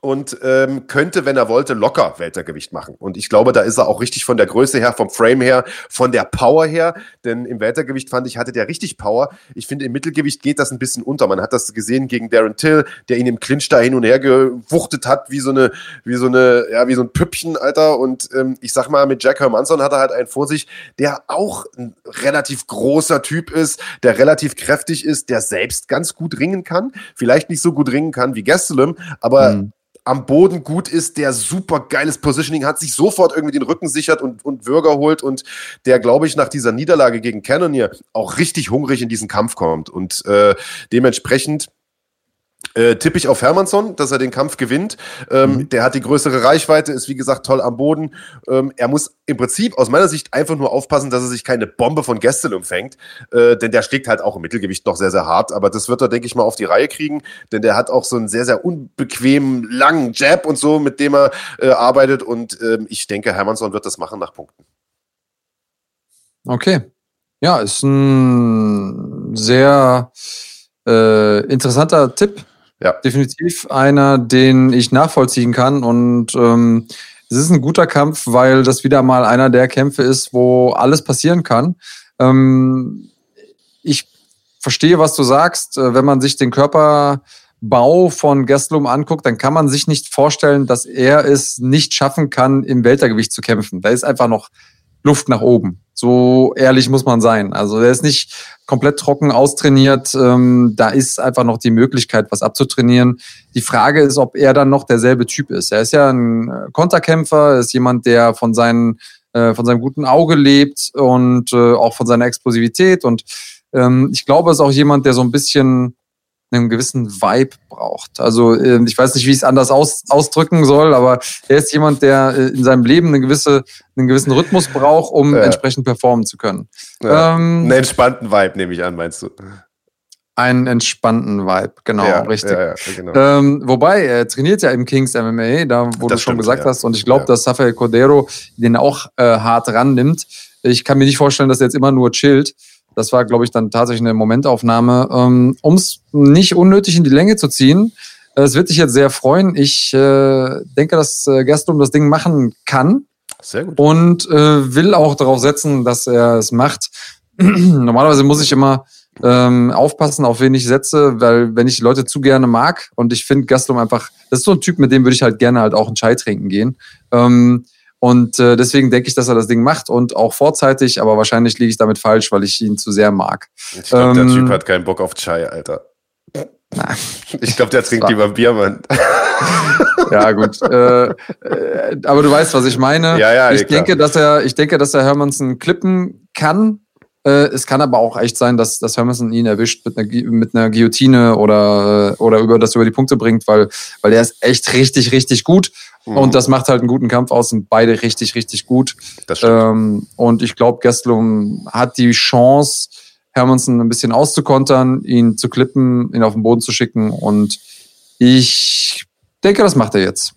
und ähm, könnte, wenn er wollte, locker Weltergewicht machen. Und ich glaube, da ist er auch richtig von der Größe her, vom Frame her, von der Power her. Denn im Weltergewicht fand ich, hatte der richtig Power. Ich finde, im Mittelgewicht geht das ein bisschen unter. Man hat das gesehen gegen Darren Till, der ihn im Clinch da hin und her gewuchtet hat, wie so eine, wie so eine, ja, wie so ein Püppchen, Alter. Und ähm, ich sag mal, mit Jack Hermanson hat er halt einen vor sich, der auch ein relativ großer Typ ist, der relativ kräftig ist, der selbst ganz gut ringen kann. Vielleicht nicht so gut ringen kann wie Gastelum, aber mhm am Boden gut ist, der super geiles Positioning hat, sich sofort irgendwie den Rücken sichert und, und Würger holt und der, glaube ich, nach dieser Niederlage gegen Cannonier auch richtig hungrig in diesen Kampf kommt. Und äh, dementsprechend äh, tippe ich auf Hermansson, dass er den Kampf gewinnt. Ähm, mhm. Der hat die größere Reichweite, ist wie gesagt toll am Boden. Ähm, er muss im Prinzip aus meiner Sicht einfach nur aufpassen, dass er sich keine Bombe von Gestel umfängt, äh, denn der schlägt halt auch im Mittelgewicht noch sehr, sehr hart. Aber das wird er, denke ich mal, auf die Reihe kriegen, denn der hat auch so einen sehr, sehr unbequemen, langen Jab und so, mit dem er äh, arbeitet. Und ähm, ich denke, Hermansson wird das machen nach Punkten. Okay. Ja, ist ein sehr äh, interessanter Tipp ja. Definitiv einer, den ich nachvollziehen kann. Und ähm, es ist ein guter Kampf, weil das wieder mal einer der Kämpfe ist, wo alles passieren kann. Ähm, ich verstehe, was du sagst. Äh, wenn man sich den Körper Bau von Gastelum anguckt, dann kann man sich nicht vorstellen, dass er es nicht schaffen kann, im Weltergewicht zu kämpfen. Da ist einfach noch Luft nach oben. So ehrlich muss man sein. Also der ist nicht komplett trocken austrainiert. Ähm, da ist einfach noch die Möglichkeit, was abzutrainieren. Die Frage ist, ob er dann noch derselbe Typ ist. Er ist ja ein äh, Konterkämpfer, ist jemand, der von seinen äh, von seinem guten Auge lebt und äh, auch von seiner Explosivität. Und ähm, ich glaube, es ist auch jemand, der so ein bisschen einen gewissen Vibe braucht. Also äh, ich weiß nicht, wie ich es anders aus, ausdrücken soll, aber er ist jemand, der äh, in seinem Leben eine gewisse, einen gewissen Rhythmus braucht, um ja. entsprechend performen zu können. Ja. Ähm, einen entspannten Vibe, nehme ich an, meinst du? einen entspannten Vibe, genau, ja, richtig. Ja, ja, genau. Ähm, wobei, er trainiert ja im Kings MMA, da wo das du schon gesagt hast, und ich glaube, dass Rafael Cordero den auch äh, hart rannimmt. Ich kann mir nicht vorstellen, dass er jetzt immer nur chillt. Das war, glaube ich, dann tatsächlich eine Momentaufnahme. Ähm, um es nicht unnötig in die Länge zu ziehen, äh, es wird dich jetzt sehr freuen. Ich äh, denke, dass äh, Gaston das Ding machen kann. Sehr gut. Und äh, will auch darauf setzen, dass er es macht. [CLEARS THROAT] Normalerweise muss ich immer ähm, aufpassen, auf wen ich setze, weil wenn ich Leute zu gerne mag und ich finde Gastelum einfach, das ist so ein Typ, mit dem würde ich halt gerne halt auch einen Chai trinken gehen. Ähm, und äh, deswegen denke ich, dass er das Ding macht und auch vorzeitig, aber wahrscheinlich liege ich damit falsch, weil ich ihn zu sehr mag. Ich glaube, ähm, der Typ hat keinen Bock auf Chai, Alter. Ich glaube, der trinkt lieber Bier, Mann. [LAUGHS] ja, gut. Äh, äh, aber du weißt, was ich meine. Ja, ja, ich denke, dass er, ich denke, dass er Hermansen klippen kann, äh, es kann aber auch echt sein, dass, dass Hermanson ihn erwischt mit einer, mit einer Guillotine oder, äh, oder über das über die Punkte bringt, weil, weil er ist echt richtig, richtig gut. Mhm. Und das macht halt einen guten Kampf aus und beide richtig, richtig gut. Das ähm, und ich glaube, Gastelum hat die Chance, Hermanson ein bisschen auszukontern, ihn zu klippen, ihn auf den Boden zu schicken. Und ich denke, das macht er jetzt.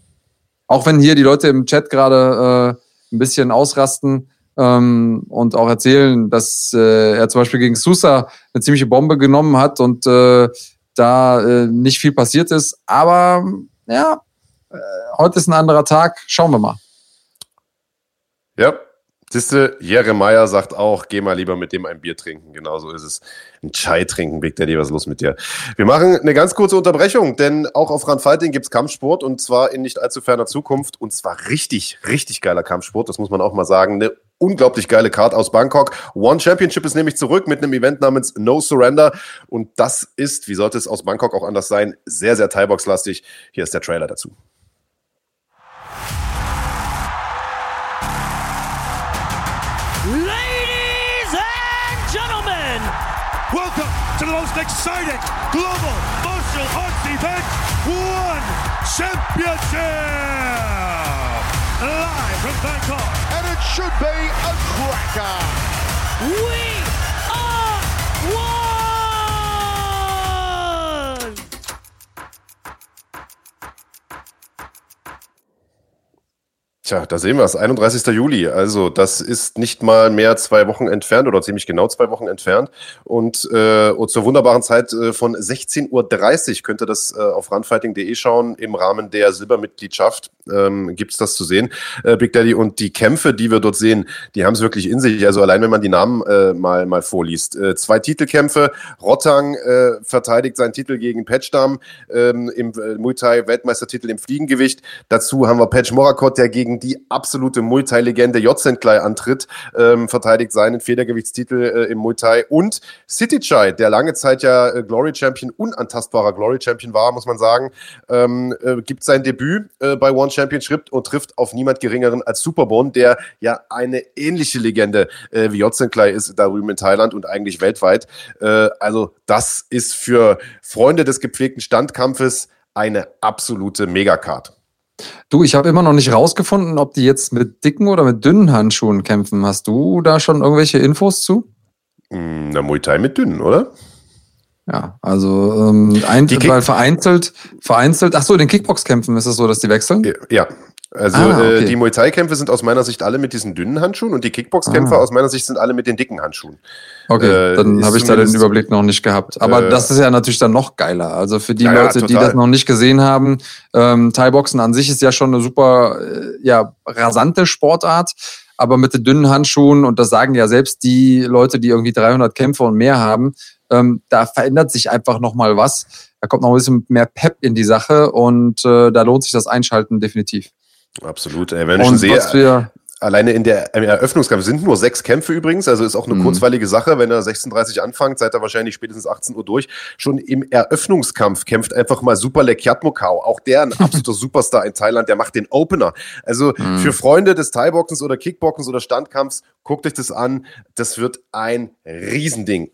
Auch wenn hier die Leute im Chat gerade äh, ein bisschen ausrasten ähm, und auch erzählen, dass äh, er zum Beispiel gegen Sousa eine ziemliche Bombe genommen hat und äh, da äh, nicht viel passiert ist. Aber ja, äh, heute ist ein anderer Tag. Schauen wir mal. Ja, Siehste, Jeremiah sagt auch, geh mal lieber mit dem ein Bier trinken. Genauso ist es. Ein Chai trinken, Big Daddy, was ist los mit dir? Wir machen eine ganz kurze Unterbrechung, denn auch auf Run Fighting gibt's Kampfsport und zwar in nicht allzu ferner Zukunft und zwar richtig, richtig geiler Kampfsport. Das muss man auch mal sagen. Eine unglaublich geile Card aus Bangkok. One Championship ist nämlich zurück mit einem Event namens No Surrender und das ist, wie sollte es aus Bangkok auch anders sein, sehr, sehr Thai-Box-lastig. Hier ist der Trailer dazu. most exciting global martial arts event, One Championship! Live from Bangkok. Should be a cracker. We Tja, da sehen wir es. 31. Juli. Also, das ist nicht mal mehr zwei Wochen entfernt oder ziemlich genau zwei Wochen entfernt. Und, äh, und zur wunderbaren Zeit äh, von 16.30 Uhr könnt ihr das äh, auf runfighting.de schauen. Im Rahmen der Silbermitgliedschaft ähm, gibt es das zu sehen, äh, Big Daddy. Und die Kämpfe, die wir dort sehen, die haben es wirklich in sich. Also, allein wenn man die Namen äh, mal, mal vorliest. Äh, zwei Titelkämpfe. Rottang verteidigt seinen Titel gegen Patchdam ähm, im Muay Thai Weltmeistertitel im Fliegengewicht. Dazu haben wir Patch Morakot, der gegen die absolute Muay Thai-Legende Jotsenklai antritt, ähm, verteidigt seinen Federgewichtstitel äh, im Muay Thai und City Chai, der lange Zeit ja äh, Glory Champion, unantastbarer Glory Champion war, muss man sagen, ähm, äh, gibt sein Debüt äh, bei One Championship und trifft auf niemand geringeren als Superbone, der ja eine ähnliche Legende äh, wie Jotsenklai ist da drüben in Thailand und eigentlich weltweit. Äh, also das ist für Freunde des gepflegten Standkampfes eine absolute Megacard. Du, ich habe immer noch nicht rausgefunden, ob die jetzt mit dicken oder mit dünnen Handschuhen kämpfen. Hast du da schon irgendwelche Infos zu? Hm, na, Muay Thai mit dünnen, oder? Ja, also ähm, ein, weil vereinzelt, vereinzelt, ach so, in den Kickbox-Kämpfen ist es so, dass die wechseln? Ja, also ah, äh, okay. äh, die Muay Thai-Kämpfe sind aus meiner Sicht alle mit diesen dünnen Handschuhen und die Kickbox-Kämpfe ah. aus meiner Sicht sind alle mit den dicken Handschuhen. Okay, äh, dann habe ich da den Überblick noch nicht gehabt. Aber äh, das ist ja natürlich dann noch geiler. Also für die ja, Leute, ja, die das noch nicht gesehen haben, ähm, Thai-Boxen an sich ist ja schon eine super, äh, ja, rasante Sportart. Aber mit den dünnen Handschuhen, und das sagen ja selbst die Leute, die irgendwie 300 Kämpfe und mehr haben, ähm, da verändert sich einfach nochmal was. Da kommt noch ein bisschen mehr Pep in die Sache und äh, da lohnt sich das Einschalten definitiv. Absolut. Ey, wenn ich schon sehe, alleine in der im Eröffnungskampf sind nur sechs Kämpfe übrigens, also ist auch eine mhm. kurzweilige Sache. Wenn er 16:30 anfängt, seid ihr wahrscheinlich spätestens 18 Uhr durch. Schon im Eröffnungskampf kämpft einfach mal Super Lekyatmokau, auch der ein [LAUGHS] absoluter Superstar in Thailand, der macht den Opener. Also mhm. für Freunde des Thai-Boxens oder Kickboxens oder Standkampfs, guckt euch das an. Das wird ein Riesending.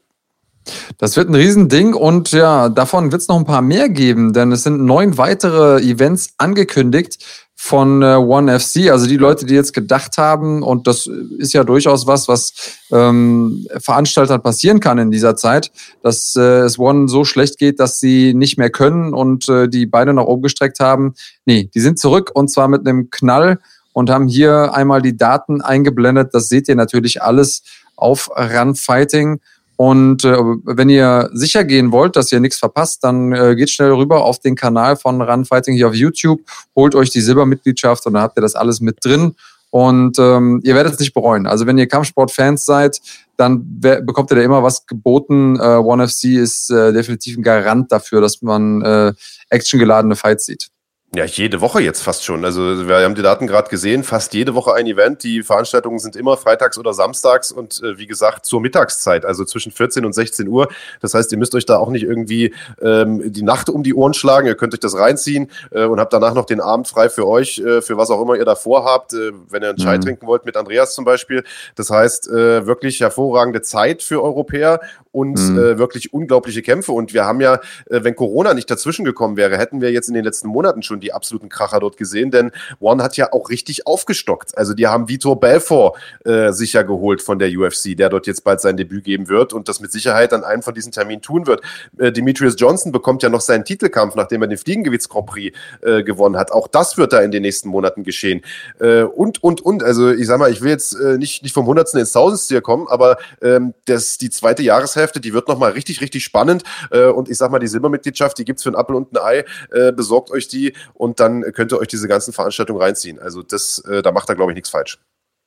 Das wird ein Riesending und ja, davon wird es noch ein paar mehr geben, denn es sind neun weitere Events angekündigt von äh, One FC. Also die Leute, die jetzt gedacht haben, und das ist ja durchaus was, was ähm, Veranstaltern passieren kann in dieser Zeit, dass äh, es One so schlecht geht, dass sie nicht mehr können und äh, die Beine nach oben gestreckt haben. Nee, die sind zurück und zwar mit einem Knall und haben hier einmal die Daten eingeblendet. Das seht ihr natürlich alles auf Run Fighting. Und äh, wenn ihr sicher gehen wollt, dass ihr nichts verpasst, dann äh, geht schnell rüber auf den Kanal von Runfighting hier auf YouTube, holt euch die Silbermitgliedschaft und dann habt ihr das alles mit drin. Und ähm, ihr werdet es nicht bereuen. Also wenn ihr Kampfsport-Fans seid, dann bekommt ihr da immer was geboten. Äh, One FC ist äh, definitiv ein Garant dafür, dass man äh, actiongeladene Fights sieht. Ja, jede Woche jetzt fast schon. Also wir haben die Daten gerade gesehen, fast jede Woche ein Event. Die Veranstaltungen sind immer freitags oder samstags und äh, wie gesagt zur Mittagszeit, also zwischen 14 und 16 Uhr. Das heißt, ihr müsst euch da auch nicht irgendwie ähm, die Nacht um die Ohren schlagen. Ihr könnt euch das reinziehen äh, und habt danach noch den Abend frei für euch, äh, für was auch immer ihr davor habt. Äh, wenn ihr einen Chai mhm. trinken wollt mit Andreas zum Beispiel. Das heißt, äh, wirklich hervorragende Zeit für Europäer und mhm. äh, wirklich unglaubliche Kämpfe. Und wir haben ja, äh, wenn Corona nicht dazwischen gekommen wäre, hätten wir jetzt in den letzten Monaten schon die absoluten Kracher dort gesehen, denn One hat ja auch richtig aufgestockt. Also die haben Vitor Belfort äh, sicher geholt von der UFC, der dort jetzt bald sein Debüt geben wird und das mit Sicherheit an einem von diesen Terminen tun wird. Äh, Demetrius Johnson bekommt ja noch seinen Titelkampf, nachdem er den Fliegengewichts Grand Prix äh, gewonnen hat. Auch das wird da in den nächsten Monaten geschehen. Äh, und, und, und. Also ich sag mal, ich will jetzt äh, nicht, nicht vom Hundertsten ins Tausendste kommen, aber ähm, das, die zweite Jahreshälfte, die wird nochmal richtig, richtig spannend. Äh, und ich sag mal, die Silbermitgliedschaft, die gibt's für einen Apfel und ein Ei. Äh, besorgt euch die und dann könnt ihr euch diese ganzen Veranstaltungen reinziehen. Also das, äh, da macht er, glaube ich, nichts falsch.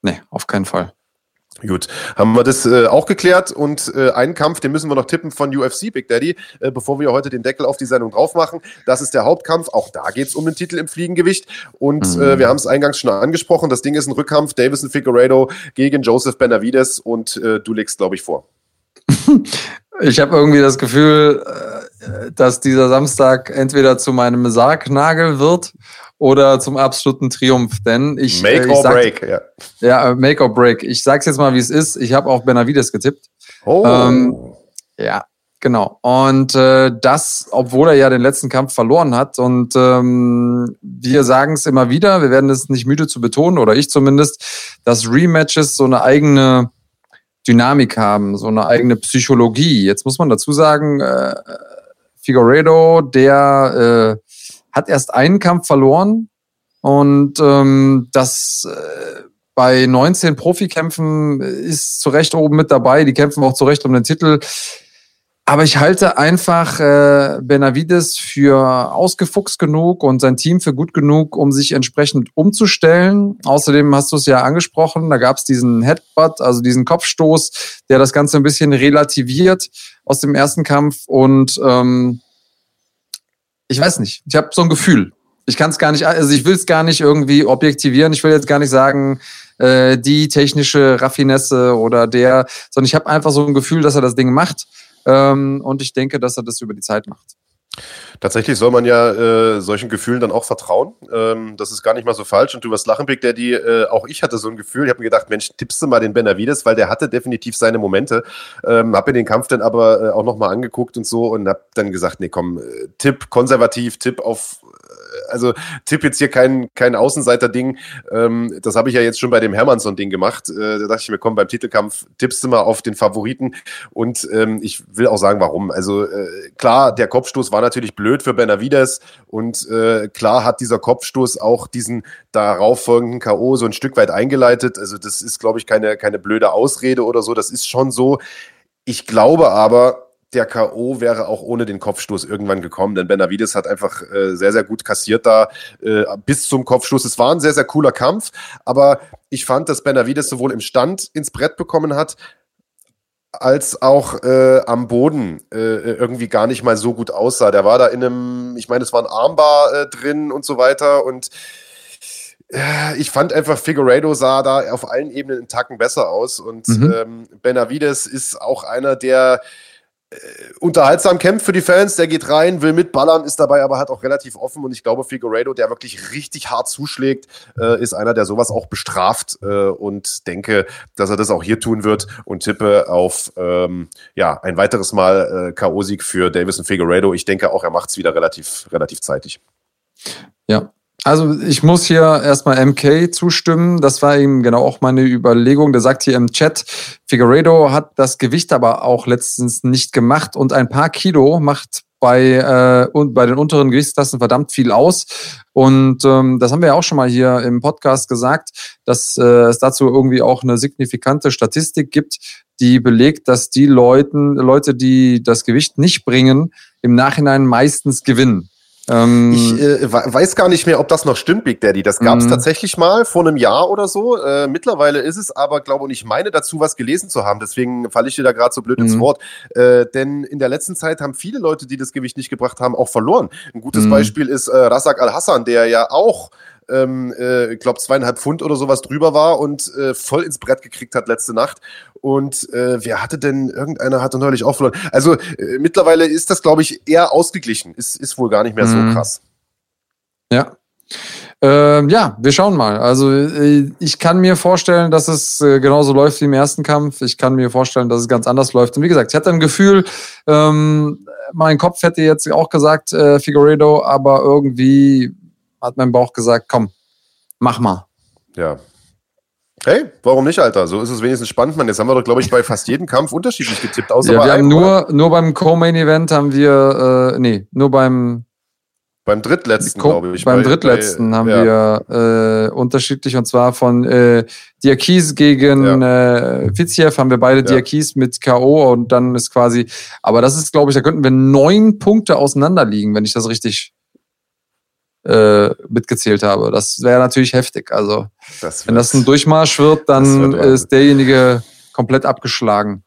Nee, auf keinen Fall. Gut, haben wir das äh, auch geklärt und äh, einen Kampf, den müssen wir noch tippen von UFC, Big Daddy, äh, bevor wir heute den Deckel auf die Sendung drauf machen. Das ist der Hauptkampf, auch da geht es um den Titel im Fliegengewicht und mhm. äh, wir haben es eingangs schon angesprochen, das Ding ist ein Rückkampf, Davison Figueredo gegen Joseph Benavides und äh, du legst, glaube ich, vor. [LAUGHS] Ich habe irgendwie das Gefühl, äh, dass dieser Samstag entweder zu meinem Sargnagel wird oder zum absoluten Triumph. Denn ich. Make äh, ich or sag, break, ja. Ja, äh, make or break. Ich sag's jetzt mal, wie es ist. Ich habe auch Benavides getippt. Oh. Ähm, ja, genau. Und äh, das, obwohl er ja den letzten Kampf verloren hat. Und ähm, wir sagen es immer wieder, wir werden es nicht müde zu betonen, oder ich zumindest, dass Rematches so eine eigene Dynamik haben, so eine eigene Psychologie. Jetzt muss man dazu sagen, äh, Figueredo, der äh, hat erst einen Kampf verloren und ähm, das äh, bei 19 Profikämpfen ist zu Recht oben mit dabei. Die kämpfen auch zu Recht um den Titel. Aber ich halte einfach äh, Benavides für ausgefuchst genug und sein Team für gut genug, um sich entsprechend umzustellen. Außerdem hast du es ja angesprochen, da gab es diesen Headbutt, also diesen Kopfstoß, der das Ganze ein bisschen relativiert aus dem ersten Kampf. Und ähm, ich weiß nicht, ich habe so ein Gefühl. Ich kann es gar nicht, also ich will es gar nicht irgendwie objektivieren. Ich will jetzt gar nicht sagen, äh, die technische Raffinesse oder der, sondern ich habe einfach so ein Gefühl, dass er das Ding macht. Ähm, und ich denke, dass er das über die Zeit macht. Tatsächlich soll man ja äh, solchen Gefühlen dann auch vertrauen. Ähm, das ist gar nicht mal so falsch. Und du wirst lachen, Big Daddy, äh, auch ich hatte so ein Gefühl. Ich habe mir gedacht, Mensch, tippst du mal den Benavides, weil der hatte definitiv seine Momente. Ähm, habe mir den Kampf dann aber äh, auch nochmal angeguckt und so und habe dann gesagt, nee, komm, äh, Tipp konservativ, Tipp auf also tipp jetzt hier kein, kein Außenseiter-Ding. Ähm, das habe ich ja jetzt schon bei dem Hermannsson-Ding gemacht. Äh, da dachte ich mir, komm, beim Titelkampf tippst du mal auf den Favoriten. Und ähm, ich will auch sagen, warum. Also äh, klar, der Kopfstoß war natürlich blöd für Benavides und äh, klar hat dieser Kopfstoß auch diesen darauffolgenden K.O. so ein Stück weit eingeleitet. Also das ist, glaube ich, keine, keine blöde Ausrede oder so. Das ist schon so. Ich glaube aber, der K.O. wäre auch ohne den Kopfstoß irgendwann gekommen, denn Benavides hat einfach äh, sehr, sehr gut kassiert da äh, bis zum Kopfstoß. Es war ein sehr, sehr cooler Kampf, aber ich fand, dass Benavides sowohl im Stand ins Brett bekommen hat, als auch äh, am Boden äh, irgendwie gar nicht mal so gut aussah. Der war da in einem, ich meine, es war ein Armbar äh, drin und so weiter und äh, ich fand einfach, Figueredo sah da auf allen Ebenen einen Tacken besser aus und mhm. ähm, Benavides ist auch einer, der unterhaltsam kämpft für die Fans, der geht rein, will mitballern, ist dabei aber halt auch relativ offen und ich glaube, Figueredo, der wirklich richtig hart zuschlägt, äh, ist einer, der sowas auch bestraft äh, und denke, dass er das auch hier tun wird und tippe auf ähm, ja, ein weiteres Mal äh, K.O.-Sieg für Davison Figueredo. Ich denke auch, er macht es wieder relativ, relativ zeitig. Ja, also ich muss hier erstmal MK zustimmen. Das war eben genau auch meine Überlegung. Der sagt hier im Chat, Figueredo hat das Gewicht aber auch letztens nicht gemacht und ein paar Kilo macht bei, äh, und bei den unteren Gewichtsklassen verdammt viel aus. Und ähm, das haben wir ja auch schon mal hier im Podcast gesagt, dass äh, es dazu irgendwie auch eine signifikante Statistik gibt, die belegt, dass die Leuten, Leute, die das Gewicht nicht bringen, im Nachhinein meistens gewinnen. Ähm, ich äh, weiß gar nicht mehr, ob das noch stimmt, Big Daddy. Das gab es mhm. tatsächlich mal vor einem Jahr oder so. Äh, mittlerweile ist es aber, glaube ich, ich meine dazu was gelesen zu haben. Deswegen falle ich dir da gerade so blöd ins mhm. Wort. Äh, denn in der letzten Zeit haben viele Leute, die das Gewicht nicht gebracht haben, auch verloren. Ein gutes mhm. Beispiel ist äh, Razak Al-Hassan, der ja auch ähm, äh, ich glaube, zweieinhalb Pfund oder sowas drüber war und äh, voll ins Brett gekriegt hat letzte Nacht. Und äh, wer hatte denn, irgendeiner hatte neulich auch verloren. Also äh, mittlerweile ist das, glaube ich, eher ausgeglichen. Ist, ist wohl gar nicht mehr mhm. so krass. Ja. Ähm, ja, wir schauen mal. Also äh, ich kann mir vorstellen, dass es äh, genauso läuft wie im ersten Kampf. Ich kann mir vorstellen, dass es ganz anders läuft. Und wie gesagt, ich hatte ein Gefühl, ähm, mein Kopf hätte jetzt auch gesagt, äh, Figueredo, aber irgendwie hat mein Bauch gesagt, komm, mach mal. Ja. Hey, warum nicht, Alter? So ist es wenigstens spannend, man. Jetzt haben wir doch, glaube ich, bei fast jedem Kampf unterschiedlich getippt. Außer ja, wir haben nur, nur beim Co-Main-Event haben wir, äh, nee, nur beim beim drittletzten, glaube ich. Beim bei, drittletzten bei, haben ja. wir äh, unterschiedlich und zwar von äh, Diakis gegen ja. äh, Fiziev haben wir beide ja. Diakis mit K.O. und dann ist quasi, aber das ist, glaube ich, da könnten wir neun Punkte auseinander liegen, wenn ich das richtig äh, mitgezählt habe. Das wäre natürlich heftig. Also, das wenn das ein Durchmarsch wird, dann wird ist derjenige komplett abgeschlagen.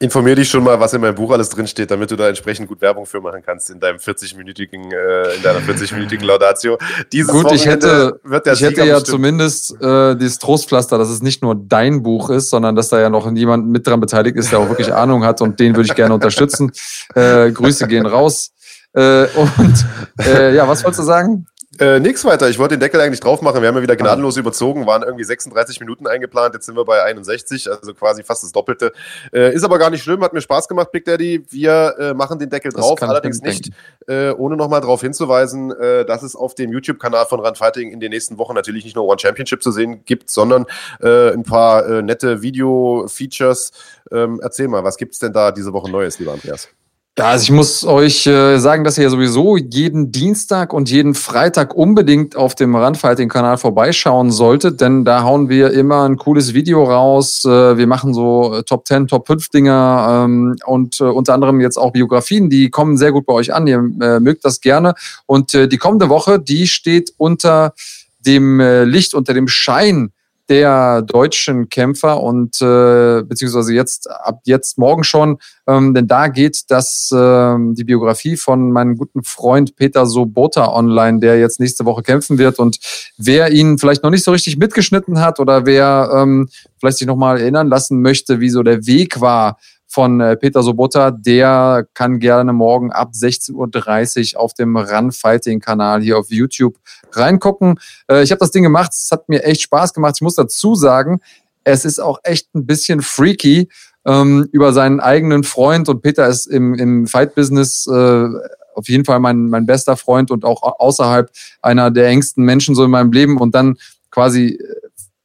Informier dich schon mal, was in meinem Buch alles drinsteht, damit du da entsprechend gut Werbung für machen kannst in deinem 40-minütigen, äh, in deiner 40-minütigen Laudatio. Dieses gut, ich hätte, ich hätte ja bestimmt. zumindest äh, dieses Trostpflaster, dass es nicht nur dein Buch ist, sondern dass da ja noch jemand mit dran beteiligt ist, der auch wirklich Ahnung hat und den würde ich gerne unterstützen. Äh, Grüße gehen raus. Äh, und äh, ja, was wolltest du sagen? Äh, nix weiter. Ich wollte den Deckel eigentlich drauf machen. Wir haben ja wieder gnadenlos überzogen, waren irgendwie 36 Minuten eingeplant. Jetzt sind wir bei 61, also quasi fast das Doppelte. Äh, ist aber gar nicht schlimm, hat mir Spaß gemacht, Big Daddy. Wir äh, machen den Deckel drauf, allerdings nicht, äh, ohne nochmal darauf hinzuweisen, äh, dass es auf dem YouTube-Kanal von Run Fighting in den nächsten Wochen natürlich nicht nur One Championship zu sehen gibt, sondern äh, ein paar äh, nette Video-Features. Ähm, erzähl mal, was gibt's denn da diese Woche Neues, lieber Andreas? Ja, also ich muss euch äh, sagen, dass ihr sowieso jeden Dienstag und jeden Freitag unbedingt auf dem Randfighting-Kanal vorbeischauen solltet, denn da hauen wir immer ein cooles Video raus. Äh, wir machen so äh, Top 10, Top 5 Dinger ähm, und äh, unter anderem jetzt auch Biografien, die kommen sehr gut bei euch an. Ihr äh, mögt das gerne. Und äh, die kommende Woche, die steht unter dem Licht, unter dem Schein der deutschen Kämpfer und äh, beziehungsweise jetzt ab jetzt morgen schon, ähm, denn da geht das äh, die Biografie von meinem guten Freund Peter Sobota online, der jetzt nächste Woche kämpfen wird. Und wer ihn vielleicht noch nicht so richtig mitgeschnitten hat oder wer ähm, vielleicht sich noch mal erinnern lassen möchte, wie so der Weg war von äh, Peter Sobotta, der kann gerne morgen ab 16.30 Uhr auf dem Run Fighting Kanal hier auf YouTube reingucken. Äh, ich habe das Ding gemacht, es hat mir echt Spaß gemacht. Ich muss dazu sagen, es ist auch echt ein bisschen freaky ähm, über seinen eigenen Freund und Peter ist im, im Fight-Business äh, auf jeden Fall mein, mein bester Freund und auch außerhalb einer der engsten Menschen so in meinem Leben und dann quasi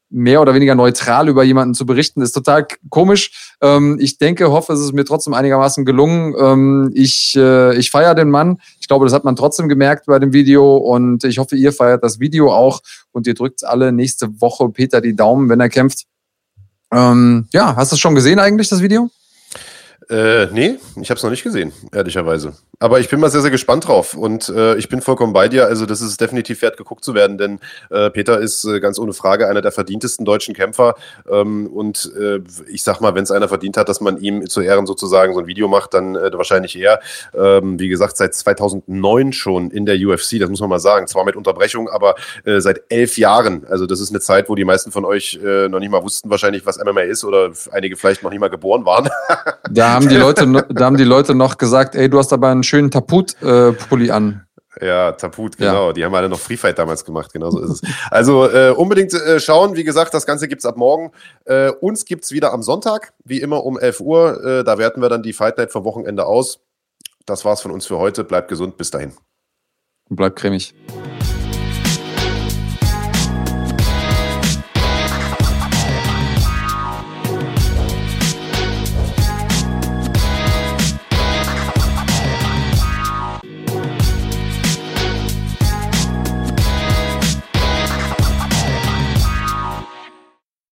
mehr oder weniger neutral über jemanden zu berichten, ist total komisch. Ähm, ich denke, hoffe, es ist mir trotzdem einigermaßen gelungen. Ähm, ich äh, ich feiere den Mann. Ich glaube, das hat man trotzdem gemerkt bei dem Video und ich hoffe, ihr feiert das Video auch und ihr drückt alle nächste Woche Peter die Daumen, wenn er kämpft. Ähm, ja, hast du es schon gesehen eigentlich, das Video? Äh, nee, ich habe es noch nicht gesehen, ehrlicherweise. Aber ich bin mal sehr, sehr gespannt drauf und äh, ich bin vollkommen bei dir. Also das ist definitiv wert, geguckt zu werden, denn äh, Peter ist äh, ganz ohne Frage einer der verdientesten deutschen Kämpfer. Ähm, und äh, ich sag mal, wenn es einer verdient hat, dass man ihm zu Ehren sozusagen so ein Video macht, dann äh, wahrscheinlich er. Ähm, wie gesagt, seit 2009 schon in der UFC, das muss man mal sagen. Zwar mit Unterbrechung, aber äh, seit elf Jahren. Also das ist eine Zeit, wo die meisten von euch äh, noch nicht mal wussten wahrscheinlich, was MMA ist oder einige vielleicht noch nicht mal geboren waren. da haben die [LAUGHS] Leute, da haben die Leute noch gesagt, ey, du hast aber einen schönen Taput-Pulli äh, an. Ja, Taput, genau. Ja. Die haben alle noch Free Fight damals gemacht, genau so ist es. Also äh, unbedingt äh, schauen. Wie gesagt, das Ganze gibt es ab morgen. Äh, uns gibt es wieder am Sonntag, wie immer um 11 Uhr. Äh, da werten wir dann die Fight Night vom Wochenende aus. Das war's von uns für heute. Bleibt gesund. Bis dahin. Bleibt cremig.